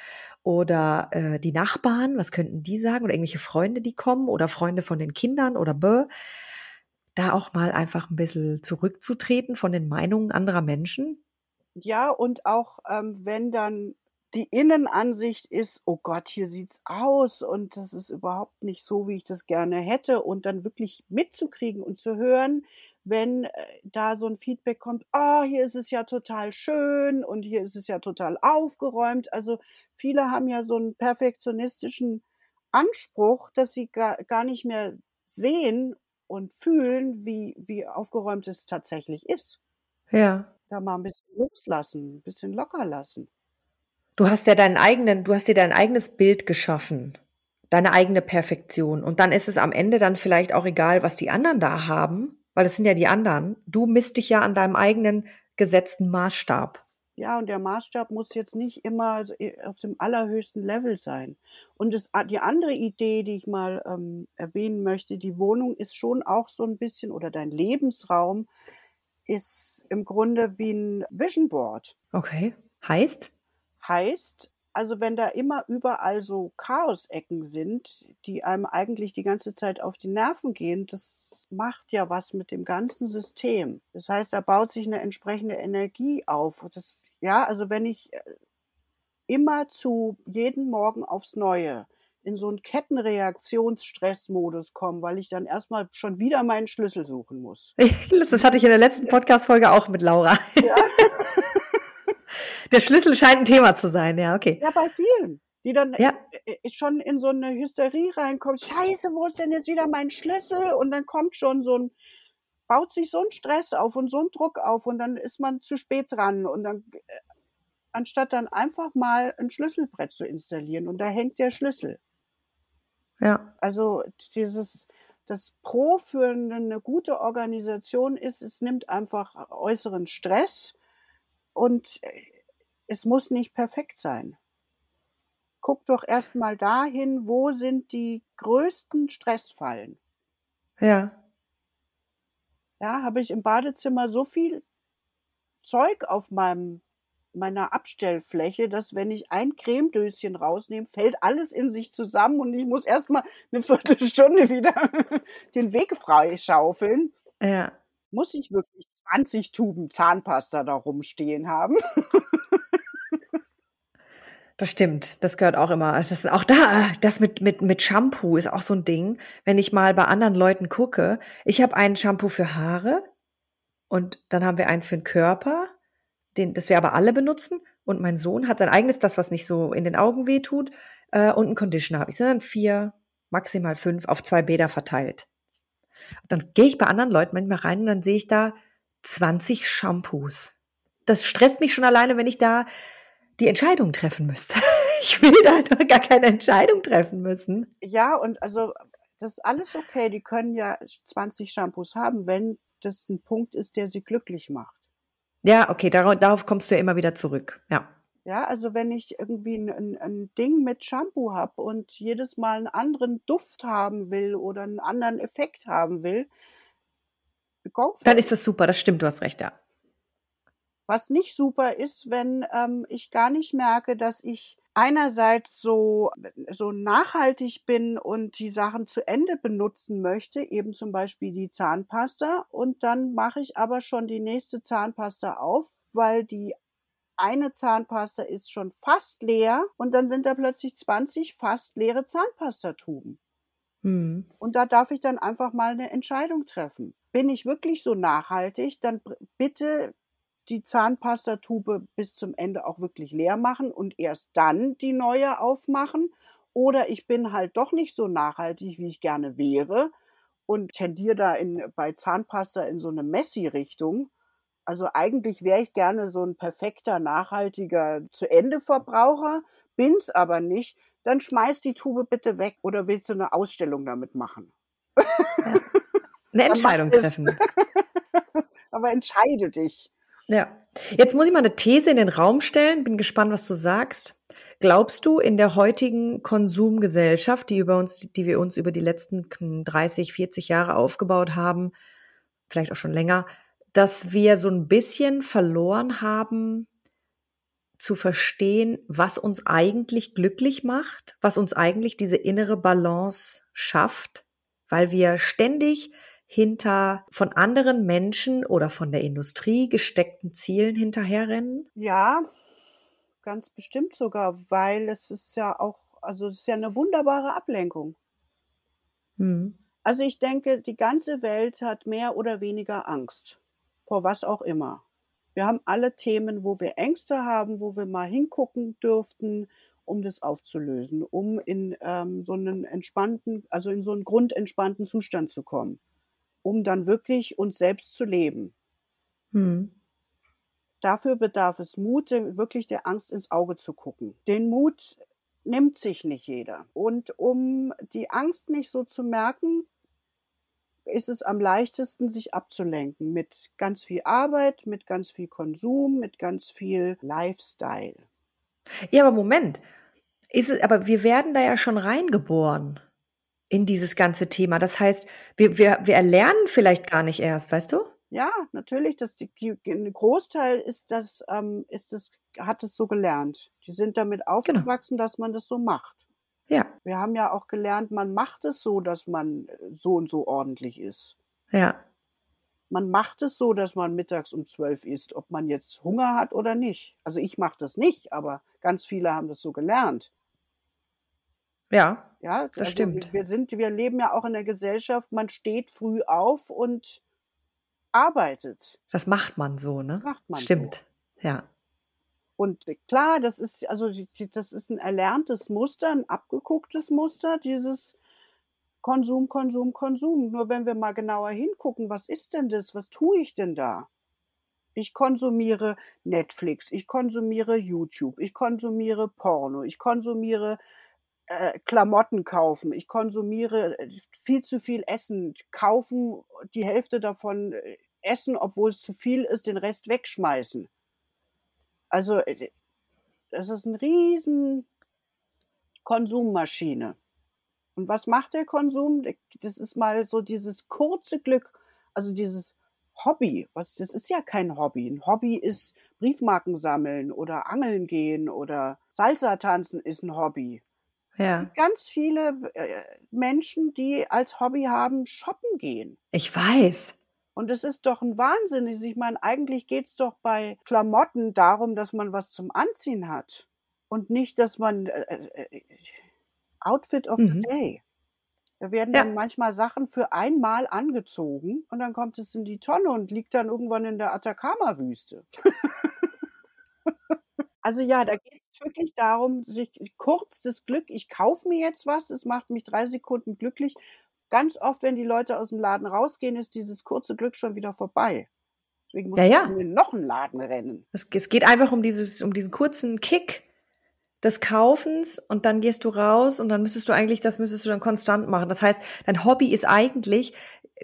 Oder äh, die Nachbarn, was könnten die sagen? Oder irgendwelche Freunde, die kommen oder Freunde von den Kindern oder bö. Da auch mal einfach ein bisschen zurückzutreten von den Meinungen anderer Menschen. Ja, und auch ähm, wenn dann die Innenansicht ist, oh Gott, hier sieht's aus und das ist überhaupt nicht so, wie ich das gerne hätte und dann wirklich mitzukriegen und zu hören, wenn äh, da so ein Feedback kommt, ah, hier ist es ja total schön und hier ist es ja total aufgeräumt. Also viele haben ja so einen perfektionistischen Anspruch, dass sie gar, gar nicht mehr sehen und fühlen, wie, wie aufgeräumt es tatsächlich ist. Ja. Da mal ein bisschen loslassen, ein bisschen locker lassen. Du hast ja deinen eigenen, du hast dir dein eigenes Bild geschaffen, deine eigene Perfektion. Und dann ist es am Ende dann vielleicht auch egal, was die anderen da haben, weil es sind ja die anderen. Du misst dich ja an deinem eigenen gesetzten Maßstab. Ja, und der Maßstab muss jetzt nicht immer äh, auf dem allerhöchsten Level sein. Und das, die andere Idee, die ich mal ähm, erwähnen möchte, die Wohnung ist schon auch so ein bisschen, oder dein Lebensraum ist im Grunde wie ein Vision Board. Okay. Heißt? Heißt, also wenn da immer überall so Chaosecken sind, die einem eigentlich die ganze Zeit auf die Nerven gehen, das macht ja was mit dem ganzen System. Das heißt, da baut sich eine entsprechende Energie auf. Das, ja, also wenn ich äh, immer zu jeden Morgen aufs Neue in so einen Kettenreaktionsstressmodus komme, weil ich dann erstmal schon wieder meinen Schlüssel suchen muss. Das hatte ich in der letzten Podcast-Folge auch mit Laura. Ja. Der Schlüssel scheint ein Thema zu sein, ja, okay. Ja, bei vielen, die dann Ja. schon in so eine Hysterie reinkommen. Scheiße, wo ist denn jetzt wieder mein Schlüssel? Und dann kommt schon so ein, baut sich so ein Stress auf und so ein Druck auf und dann ist man zu spät dran und dann, äh, anstatt dann einfach mal ein Schlüsselbrett zu installieren und da hängt der Schlüssel. Ja. Also dieses, das Pro für eine, eine gute Organisation ist, es nimmt einfach äußeren Stress und äh, es muss nicht perfekt sein. Guck doch erstmal dahin, wo sind die größten Stressfallen. Ja. Ja, habe ich im Badezimmer so viel Zeug auf meinem meiner Abstellfläche, dass wenn ich ein Cremedöschen rausnehme, fällt alles in sich zusammen und ich muss erstmal eine Viertelstunde wieder den Weg freischaufeln. Ja. Muss ich wirklich 20 Tuben Zahnpasta da rumstehen haben? Das stimmt, das gehört auch immer. Das ist auch da, das mit, mit, mit Shampoo ist auch so ein Ding. Wenn ich mal bei anderen Leuten gucke, ich habe ein Shampoo für Haare und dann haben wir eins für den Körper, den, das wir aber alle benutzen. Und mein Sohn hat sein eigenes, das, was nicht so in den Augen weh tut, äh, und einen Conditioner habe ich. Das sind dann vier, maximal fünf auf zwei Bäder verteilt. Und dann gehe ich bei anderen Leuten manchmal rein und dann sehe ich da 20 Shampoos. Das stresst mich schon alleine, wenn ich da die Entscheidung treffen müsste. Ich will da doch gar keine Entscheidung treffen müssen. Ja, und also das ist alles okay. Die können ja 20 Shampoos haben, wenn das ein Punkt ist, der sie glücklich macht. Ja, okay, darauf, darauf kommst du ja immer wieder zurück. Ja. Ja, also wenn ich irgendwie ein, ein, ein Ding mit Shampoo habe und jedes Mal einen anderen Duft haben will oder einen anderen Effekt haben will, go Dann ist das super, das stimmt, du hast recht, ja. Was nicht super ist, wenn ähm, ich gar nicht merke, dass ich einerseits so, so nachhaltig bin und die Sachen zu Ende benutzen möchte, eben zum Beispiel die Zahnpasta, und dann mache ich aber schon die nächste Zahnpasta auf, weil die eine Zahnpasta ist schon fast leer und dann sind da plötzlich 20 fast leere Zahnpastatuben. Hm. Und da darf ich dann einfach mal eine Entscheidung treffen. Bin ich wirklich so nachhaltig, dann bitte die Zahnpastatube bis zum Ende auch wirklich leer machen und erst dann die neue aufmachen. Oder ich bin halt doch nicht so nachhaltig, wie ich gerne wäre und tendiere da in, bei Zahnpasta in so eine Messi-Richtung. Also eigentlich wäre ich gerne so ein perfekter, nachhaltiger zu Ende Verbraucher, bin's aber nicht. Dann schmeiß die Tube bitte weg oder willst du eine Ausstellung damit machen? Ja. Eine Entscheidung treffen. aber entscheide dich. Ja. Jetzt muss ich mal eine These in den Raum stellen. Bin gespannt, was du sagst. Glaubst du, in der heutigen Konsumgesellschaft, die über uns, die wir uns über die letzten 30, 40 Jahre aufgebaut haben, vielleicht auch schon länger, dass wir so ein bisschen verloren haben, zu verstehen, was uns eigentlich glücklich macht, was uns eigentlich diese innere Balance schafft, weil wir ständig hinter von anderen Menschen oder von der Industrie gesteckten Zielen hinterherrennen? Ja, ganz bestimmt sogar, weil es ist ja auch, also es ist ja eine wunderbare Ablenkung. Hm. Also ich denke, die ganze Welt hat mehr oder weniger Angst, vor was auch immer. Wir haben alle Themen, wo wir Ängste haben, wo wir mal hingucken dürften, um das aufzulösen, um in ähm, so einen entspannten, also in so einen grundentspannten Zustand zu kommen um dann wirklich uns selbst zu leben. Hm. Dafür bedarf es Mut, wirklich der Angst ins Auge zu gucken. Den Mut nimmt sich nicht jeder. Und um die Angst nicht so zu merken, ist es am leichtesten, sich abzulenken mit ganz viel Arbeit, mit ganz viel Konsum, mit ganz viel Lifestyle. Ja, aber Moment. Ist es, aber wir werden da ja schon reingeboren in dieses ganze Thema. Das heißt, wir, wir, wir erlernen vielleicht gar nicht erst, weißt du? Ja, natürlich. Das, die, ein Großteil ist das, ähm, ist das, hat es so gelernt. Die sind damit genau. aufgewachsen, genau. dass man das so macht. Ja. Wir haben ja auch gelernt, man macht es so, dass man äh, so und so ordentlich ist. Ja. Man macht es so, dass man mittags um zwölf isst, ob man jetzt Hunger hat oder nicht. Also ich mache das nicht, aber ganz viele haben das so gelernt. Ja, ja, das also stimmt. Wir sind, wir leben ja auch in der Gesellschaft, man steht früh auf und arbeitet. Das macht man so, ne? Macht man Stimmt, so. ja. Und klar, das ist, also das ist ein erlerntes Muster, ein abgegucktes Muster, dieses Konsum, Konsum, Konsum. Nur wenn wir mal genauer hingucken, was ist denn das? Was tue ich denn da? Ich konsumiere Netflix, ich konsumiere YouTube, ich konsumiere Porno, ich konsumiere äh, Klamotten kaufen, ich konsumiere äh, viel zu viel Essen, kaufen die Hälfte davon äh, essen, obwohl es zu viel ist, den Rest wegschmeißen. Also das ist eine riesen Konsummaschine. Und was macht der Konsum? Das ist mal so dieses kurze Glück, also dieses Hobby. Was, das ist ja kein Hobby. Ein Hobby ist Briefmarken sammeln oder angeln gehen oder Salsa tanzen ist ein Hobby. Ja. Ganz viele äh, Menschen, die als Hobby haben, shoppen gehen. Ich weiß. Und es ist doch ein Wahnsinn. Ich meine, eigentlich geht's doch bei Klamotten darum, dass man was zum Anziehen hat. Und nicht, dass man äh, äh, Outfit of the Mhm. Day. Da werden Ja. dann manchmal Sachen für einmal angezogen und dann kommt es in die Tonne und liegt dann irgendwann in der Atacama-Wüste. also ja, da geht es wirklich darum, sich kurz das Glück, ich kaufe mir jetzt was, es macht mich drei Sekunden glücklich. Ganz oft, wenn die Leute aus dem Laden rausgehen, ist dieses kurze Glück schon wieder vorbei. Deswegen muss Ja, ja. in noch einen Laden rennen. Es, es geht einfach um dieses, um diesen kurzen Kick des Kaufens und dann gehst du raus und dann müsstest du eigentlich, das müsstest du dann konstant machen. Das heißt, dein Hobby ist eigentlich,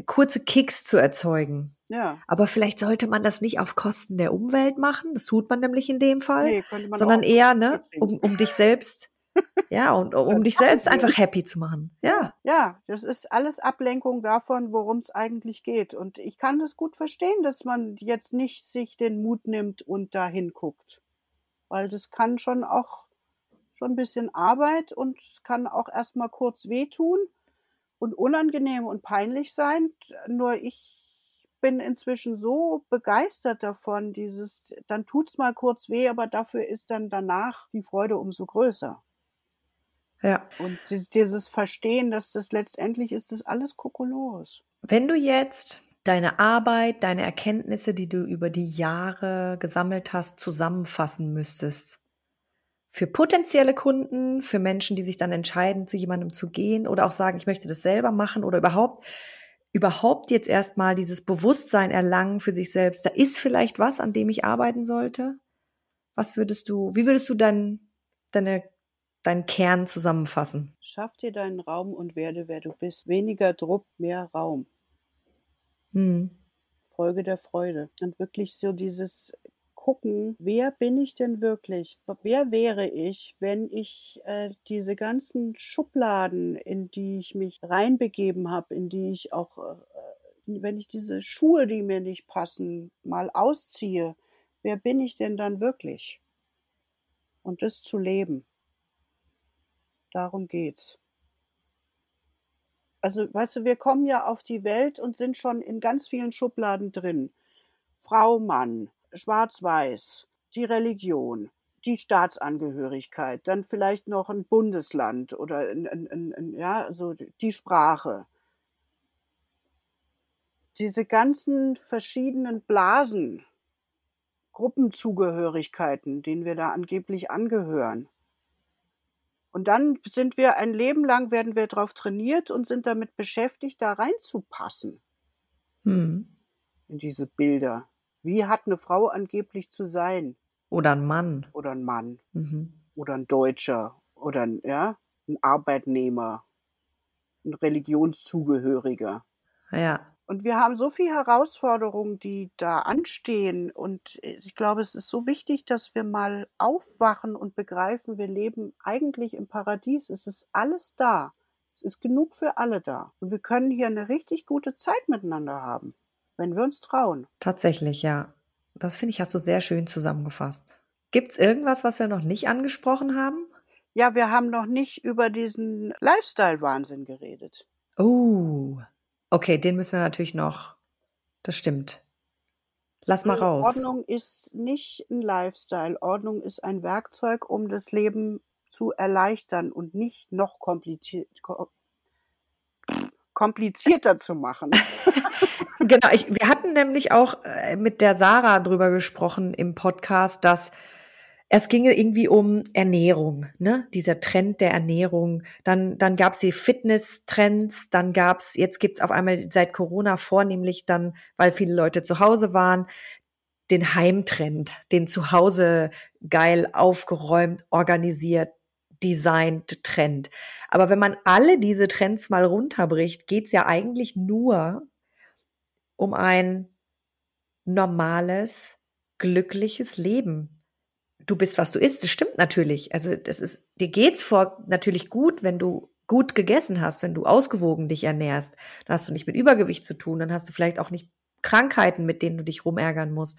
kurze Kicks zu erzeugen. Ja. Aber vielleicht sollte man das nicht auf Kosten der Umwelt machen. Das tut man nämlich in dem Fall. Nee, sondern eher, ne, um, um dich selbst, ja, und um, dich selbst einfach happy zu machen. Ja. Ja, das ist alles Ablenkung davon, worum es eigentlich geht. Und ich kann das gut verstehen, dass man jetzt nicht sich den Mut nimmt und da hinguckt. Weil das kann schon auch schon ein bisschen Arbeit und kann auch erstmal kurz wehtun und unangenehm und peinlich sein. Nur ich bin inzwischen so begeistert davon, dieses, dann tut's mal kurz weh, aber dafür ist dann danach die Freude umso größer. Ja. Und dies- dieses Verstehen, dass das letztendlich ist, das alles Kokolores. Wenn du jetzt deine Arbeit, deine Erkenntnisse, die du über die Jahre gesammelt hast, zusammenfassen müsstest, für potenzielle Kunden, für Menschen, die sich dann entscheiden, zu jemandem zu gehen oder auch sagen, ich möchte das selber machen oder überhaupt, überhaupt jetzt erstmal dieses Bewusstsein erlangen für sich selbst. Da ist vielleicht was, an dem ich arbeiten sollte. Was würdest du, wie würdest du dein, deine, deinen Kern zusammenfassen? Schaff dir deinen Raum und werde, wer du bist. Weniger Druck, mehr Raum. Hm. Folge der Freude. Und wirklich so dieses Gucken, wer bin ich denn wirklich? Wer wäre ich, wenn ich äh, diese ganzen Schubladen, in die ich mich reinbegeben habe, in die ich auch, äh, wenn ich diese Schuhe, die mir nicht passen, mal ausziehe, wer bin ich denn dann wirklich? Und das zu leben. Darum geht's. Also, weißt du, wir kommen ja auf die Welt und sind schon in ganz vielen Schubladen drin. Frau, Mann, Schwarz-Weiß, die Religion, die Staatsangehörigkeit, dann vielleicht noch ein Bundesland oder ein, ein, ein, ja, also die Sprache. Diese ganzen verschiedenen Blasen, Gruppenzugehörigkeiten, denen wir da angeblich angehören. Und dann sind wir ein Leben lang, werden wir darauf trainiert und sind damit beschäftigt, da reinzupassen Hm. in diese Bilder. Wie hat eine Frau angeblich zu sein? Oder ein Mann. Oder ein Mann? Mhm. Oder ein Deutscher? Oder ein, ja, ein Arbeitnehmer? Ein Religionszugehöriger? Ja. Und wir haben so viele Herausforderungen, die da anstehen. Und ich glaube, es ist so wichtig, dass wir mal aufwachen und begreifen, wir leben eigentlich im Paradies. Es ist alles da. Es ist genug für alle da. Und wir können hier eine richtig gute Zeit miteinander haben, wenn wir uns trauen. Tatsächlich, ja. Das finde ich, hast du sehr schön zusammengefasst. Gibt es irgendwas, was wir noch nicht angesprochen haben? Ja, wir haben noch nicht über diesen Lifestyle-Wahnsinn geredet. Oh, okay, den müssen wir natürlich noch. Das stimmt. Lass mal Also raus. Ordnung ist nicht ein Lifestyle. Ordnung ist ein Werkzeug, um das Leben zu erleichtern und nicht noch kompliziert, ko- komplizierter zu machen. Genau, ich, wir hatten nämlich auch äh, mit der Sarah drüber gesprochen im Podcast, dass es ginge irgendwie um Ernährung, ne? Dieser Trend der Ernährung. Dann, dann gab es die Fitness-Trends, dann gab's, jetzt gibt's auf einmal seit Corona vornehmlich dann, weil viele Leute zu Hause waren, den Heimtrend, den zu Hause geil aufgeräumt, organisiert, designt Trend. Aber wenn man alle diese Trends mal runterbricht, geht's ja eigentlich nur um ein normales, glückliches Leben. Du bist, was du isst. Das stimmt natürlich. Also, das ist, dir geht's vor natürlich gut, wenn du gut gegessen hast, wenn du ausgewogen dich ernährst. Dann hast du nicht mit Übergewicht zu tun. Dann hast du vielleicht auch nicht Krankheiten, mit denen du dich rumärgern musst,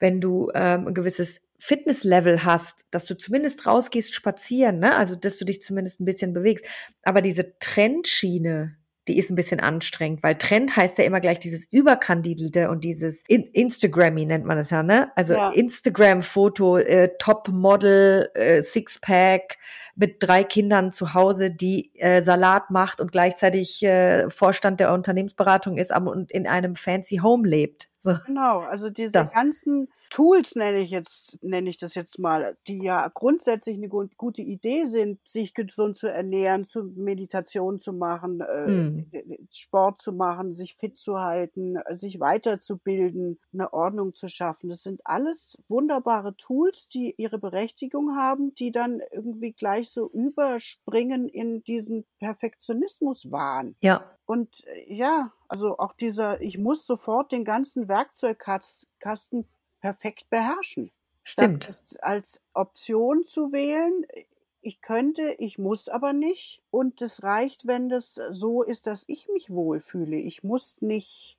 wenn du ähm, ein gewisses Fitnesslevel hast, dass du zumindest rausgehst spazieren, ne? also dass du dich zumindest ein bisschen bewegst. Aber diese Trendschiene, die ist ein bisschen anstrengend, weil Trend heißt ja immer gleich dieses Überkandidelte und dieses In Instagrammy nennt man das ja, ne? Also ja. Instagram-Foto, äh, Top-Model, äh, Sixpack mit drei Kindern zu Hause, die äh, Salat macht und gleichzeitig äh, Vorstand der Unternehmensberatung ist und in einem fancy Home lebt. So. Genau, also diese das. ganzen Tools nenne ich jetzt, nenne ich das jetzt mal, die ja grundsätzlich eine gute Idee sind, sich gesund zu ernähren, zu Meditation zu machen, hm. äh, Sport zu machen, sich fit zu halten, sich weiterzubilden, eine Ordnung zu schaffen. Das sind alles wunderbare Tools, die ihre Berechtigung haben, die dann irgendwie gleich so überspringen in diesen Perfektionismuswahn. Ja. Und äh, ja, also auch dieser, ich muss sofort den ganzen Werkzeugkasten perfekt beherrschen. Stimmt. Das als Option zu wählen, ich könnte, ich muss aber nicht. Und es reicht, wenn das so ist, dass ich mich wohlfühle. Ich muss nicht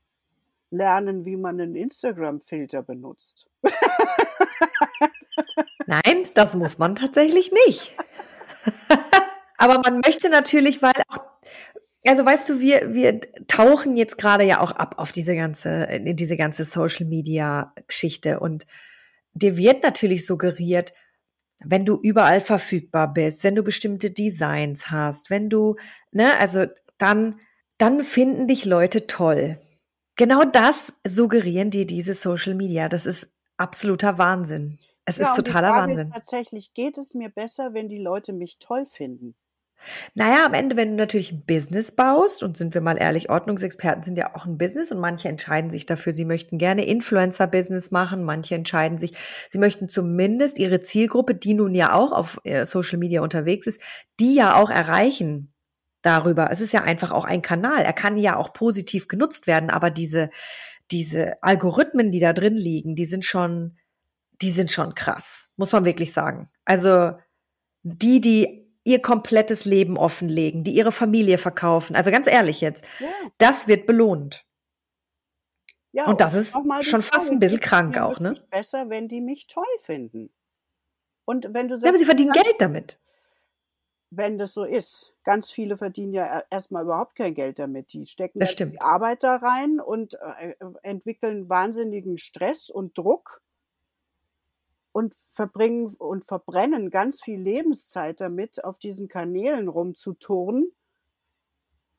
lernen, wie man einen Instagram-Filter benutzt. Nein, das muss man tatsächlich nicht. aber man möchte natürlich, weil auch also weißt du, wir, wir tauchen jetzt gerade ja auch ab auf diese ganze, in diese ganze Social Media Geschichte und dir wird natürlich suggeriert, wenn du überall verfügbar bist, wenn du bestimmte Designs hast, wenn du, ne, also dann, dann finden dich Leute toll. Genau das suggerieren dir diese Social Media. Das ist absoluter Wahnsinn. Es ja, ist totaler Wahnsinn. Ist tatsächlich geht es mir besser, wenn die Leute mich toll finden. Naja, am Ende, wenn du natürlich ein Business baust, und sind wir mal ehrlich, Ordnungsexperten sind ja auch ein Business und manche entscheiden sich dafür, sie möchten gerne Influencer-Business machen, manche entscheiden sich, sie möchten zumindest ihre Zielgruppe, die nun ja auch auf äh, Social Media unterwegs ist, die ja auch erreichen darüber. Es ist ja einfach auch ein Kanal. Er kann ja auch positiv genutzt werden, aber diese, diese Algorithmen, die da drin liegen, die sind schon, die sind schon krass, muss man wirklich sagen. Also die, die ihr komplettes Leben offenlegen, die ihre Familie verkaufen. Also ganz ehrlich jetzt, ja. das wird belohnt. Ja, und das ist schon fast ein bisschen krank auch, ne? Besser, wenn die mich toll finden. Und wenn du sagst, ja, aber sie verdienen Geld damit. Wenn das so ist. Ganz viele verdienen ja erstmal überhaupt kein Geld damit. Die stecken das die Arbeit da rein und äh, entwickeln wahnsinnigen Stress und Druck und verbringen und verbrennen ganz viel Lebenszeit damit, auf diesen Kanälen rumzuturnen.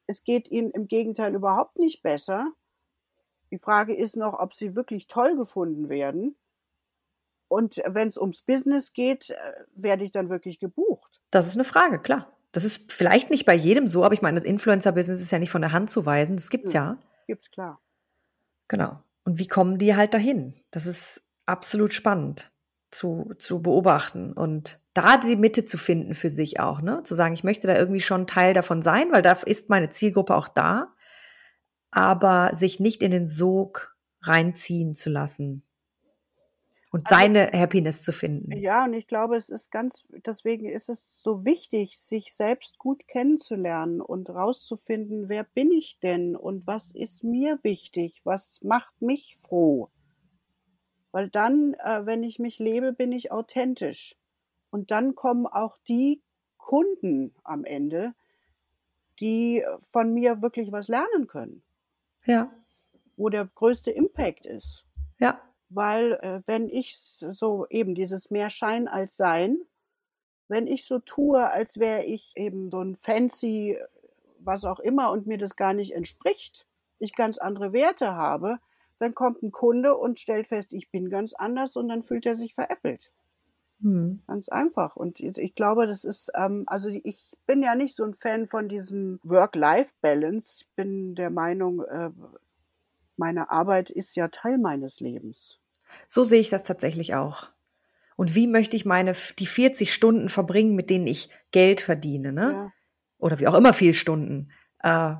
Es geht ihnen im Gegenteil überhaupt nicht besser. Die Frage ist noch, ob sie wirklich toll gefunden werden. Und wenn es ums Business geht, äh, werde ich dann wirklich gebucht. Das ist eine Frage, klar. Das ist vielleicht nicht bei jedem so, aber ich meine, das Influencer-Business ist ja nicht von der Hand zu weisen. Das gibt's ja. ja. Gibt's klar. Genau. Und wie kommen die halt dahin? Das ist absolut spannend zu, zu beobachten und da die Mitte zu finden für sich auch, ne? Zu sagen, ich möchte da irgendwie schon Teil davon sein, weil da ist meine Zielgruppe auch da, aber sich nicht in den Sog reinziehen zu lassen und also, seine Happiness zu finden. Ja, und ich glaube, es ist ganz, deswegen ist es so wichtig, sich selbst gut kennenzulernen und rauszufinden, wer bin ich denn und was ist mir wichtig, was macht mich froh. Weil dann, äh, wenn ich mich lebe, bin ich authentisch. Und dann kommen auch die Kunden am Ende, die von mir wirklich was lernen können. Ja. Wo der größte Impact ist. Ja. Weil äh, wenn ich so eben dieses mehr Schein als Sein, wenn ich so tue, als wäre ich eben so ein fancy, was auch immer und mir das gar nicht entspricht, ich ganz andere Werte habe, dann kommt ein Kunde und stellt fest, ich bin ganz anders und dann fühlt er sich veräppelt. Hm. Ganz einfach. Und ich glaube, das ist, ähm, also ich bin ja nicht so ein Fan von diesem Work-Life-Balance. Ich bin der Meinung, äh, meine Arbeit ist ja Teil meines Lebens. So sehe ich das tatsächlich auch. Und wie möchte ich meine, die 40 Stunden verbringen, mit denen ich Geld verdiene, ne? Ja. Oder wie auch immer viel Stunden. Äh,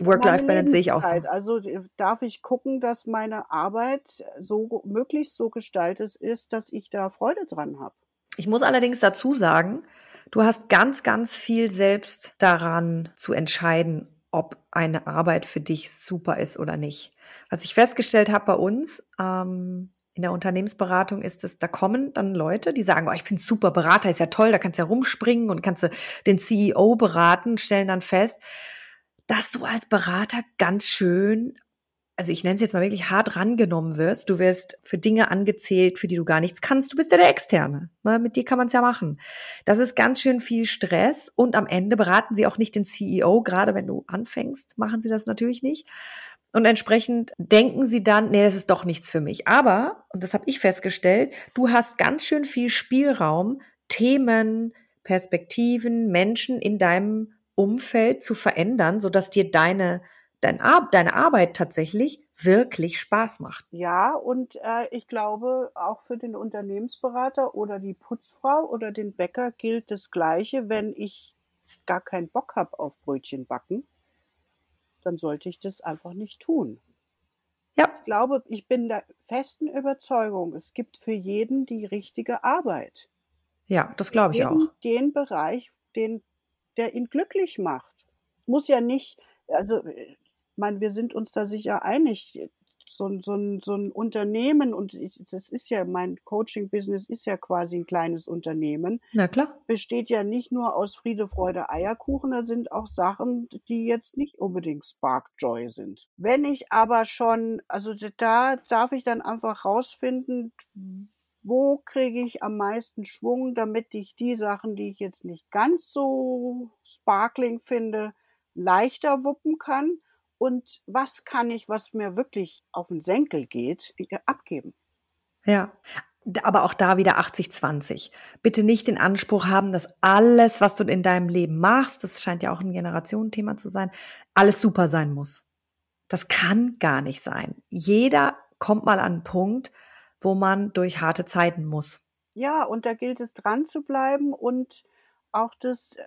Work-Life-Balance sehe ich auch so. Also darf ich gucken, dass meine Arbeit so möglichst so gestaltet ist, dass ich da Freude dran habe. Ich muss allerdings dazu sagen, du hast ganz, ganz viel selbst daran zu entscheiden, ob eine Arbeit für dich super ist oder nicht. Was ich festgestellt habe bei uns ähm, in der Unternehmensberatung ist es, da kommen dann Leute, die sagen, oh, ich bin super Berater, ist ja toll, da kannst du ja rumspringen und kannst du den CEO beraten, stellen dann fest, dass du als Berater ganz schön also ich nenne es jetzt mal wirklich hart rangenommen wirst. Du wirst für Dinge angezählt, für die du gar nichts kannst. Du bist ja der Externe. Ne? Mit dir kann man es ja machen. Das ist ganz schön viel Stress und am Ende beraten sie auch nicht den CEO. Gerade wenn du anfängst, machen sie das natürlich nicht. Und entsprechend denken sie dann, nee, das ist doch nichts für mich. Aber, und das habe ich festgestellt, du hast ganz schön viel Spielraum, Themen, Perspektiven, Menschen in deinem Umfeld zu verändern, sodass dir deine dein Ar deine Arbeit tatsächlich wirklich Spaß macht. Ja, und äh, ich glaube, auch für den Unternehmensberater oder die Putzfrau oder den Bäcker gilt das Gleiche. Wenn ich gar keinen Bock habe auf Brötchen backen, dann sollte ich das einfach nicht tun. Ja. Ich glaube, ich bin der festen Überzeugung, es gibt für jeden die richtige Arbeit. Ja, das glaube ich jeden, auch. Den Bereich, den, der ihn glücklich macht. Muss ja nicht, also meine, wir sind uns da sicher einig. So, ein so, ein, so ein Unternehmen, und ich, das ist ja, mein Coaching-Business ist ja quasi ein kleines Unternehmen. Na klar. Besteht ja nicht nur aus Friede, Freude, Eierkuchen, da sind auch Sachen, die jetzt nicht unbedingt Spark Joy sind. Wenn ich aber schon, also da darf ich dann einfach rausfinden, wo kriege ich am meisten Schwung, damit ich die Sachen, die ich jetzt nicht ganz so sparkling finde, leichter wuppen kann und was kann ich, was mir wirklich auf den Senkel geht, abgeben. Ja, aber auch da wieder 80-20. Bitte nicht den Anspruch haben, dass alles, was du in deinem Leben machst, das scheint ja auch ein Generationenthema zu sein, alles super sein muss. Das kann gar nicht sein. Jeder kommt mal an einen Punkt, wo man durch harte Zeiten muss. Ja, und da gilt es dran zu bleiben und auch das äh,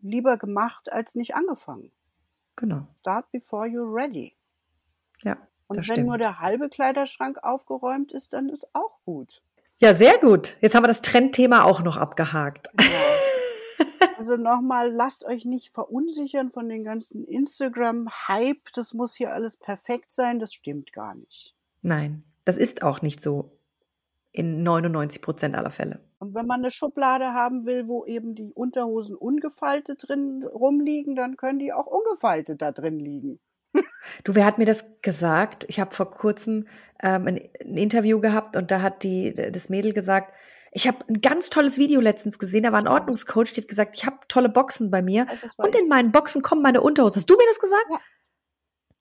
lieber gemacht als nicht angefangen. Genau. Start before you're ready. Ja. Und wenn stimmt. nur der halbe Kleiderschrank aufgeräumt ist, dann ist auch gut. Ja, sehr gut. Jetzt haben wir das Trendthema auch noch abgehakt. Ja. Also nochmal, lasst euch nicht verunsichern von den ganzen Instagram-Hype. Das muss hier alles perfekt sein. Das stimmt gar nicht. Nein, das ist auch nicht so in 99 Prozent aller Fälle. Und wenn man eine Schublade haben will, wo eben die Unterhosen ungefaltet drin rumliegen, dann können die auch ungefaltet da drin liegen. Du, wer hat mir das gesagt? Ich habe vor kurzem ähm, ein, ein, Interview gehabt und da hat die das Mädel gesagt, ich habe ein ganz tolles Video letztens gesehen, da war ein Ordnungscoach, die hat gesagt, ich habe tolle Boxen bei mir und in meinen Boxen kommen meine Unterhosen. Hast du mir das gesagt? Ja.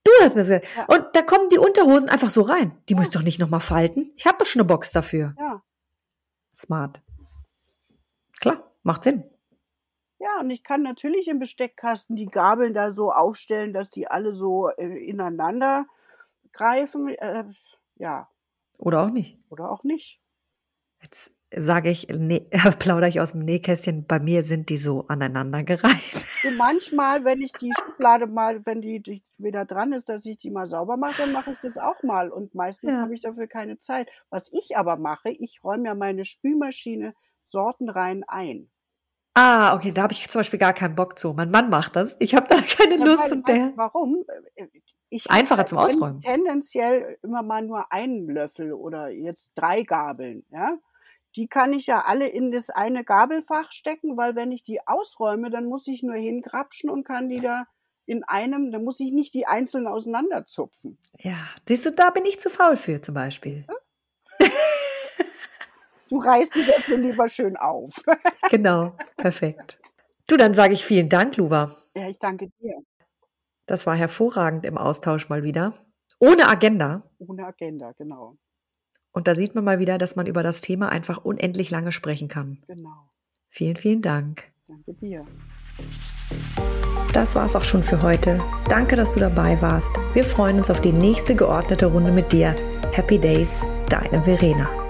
Du hast mir das gesagt. Ja. Und da kommen die Unterhosen einfach so rein. Die ja. muss ich doch nicht nochmal falten. Ich habe doch schon eine Box dafür. Ja. Smart. Klar, macht Sinn. Ja, und ich kann natürlich im Besteckkasten die Gabeln da so aufstellen, dass die alle so äh, ineinander greifen. Äh, ja. Oder auch nicht. Oder auch nicht. Jetzt sage ich, nee, plaudere ich aus dem Nähkästchen, bei mir sind die so aneinandergereiht. So manchmal, wenn ich die Schublade mal, wenn die, die wieder dran ist, dass ich die mal sauber mache, dann mache ich das auch mal. Und meistens ja. habe ich dafür keine Zeit. Was ich aber mache, ich räume ja meine Spülmaschine sortenrein ein. Ah, okay, da habe ich zum Beispiel gar keinen Bock zu. Mein Mann macht das. Ich habe da keine ja, Lust. Und der warum? Ich ist einfacher zum Ausräumen. Tendenziell immer mal nur einen Löffel oder jetzt drei Gabeln. Ja, die kann ich ja alle in das eine Gabelfach stecken, weil wenn ich die ausräume, dann muss ich nur hingrapschen und kann die da in einem, dann muss ich nicht die einzeln auseinanderzupfen. Ja, siehst du, da bin ich zu faul für zum Beispiel. Du reißt die Sätze lieber schön auf. genau, perfekt. Du, dann sage ich vielen Dank, Luva. Ja, ich danke dir. Das war hervorragend im Austausch mal wieder. Ohne Agenda. Ohne Agenda, genau. Und da sieht man mal wieder, dass man über das Thema einfach unendlich lange sprechen kann. Genau. Vielen, vielen Dank. Danke dir. Das war es auch schon für heute. Danke, dass du dabei warst. Wir freuen uns auf die nächste geordnete Runde mit dir. Happy Days, deine Verena.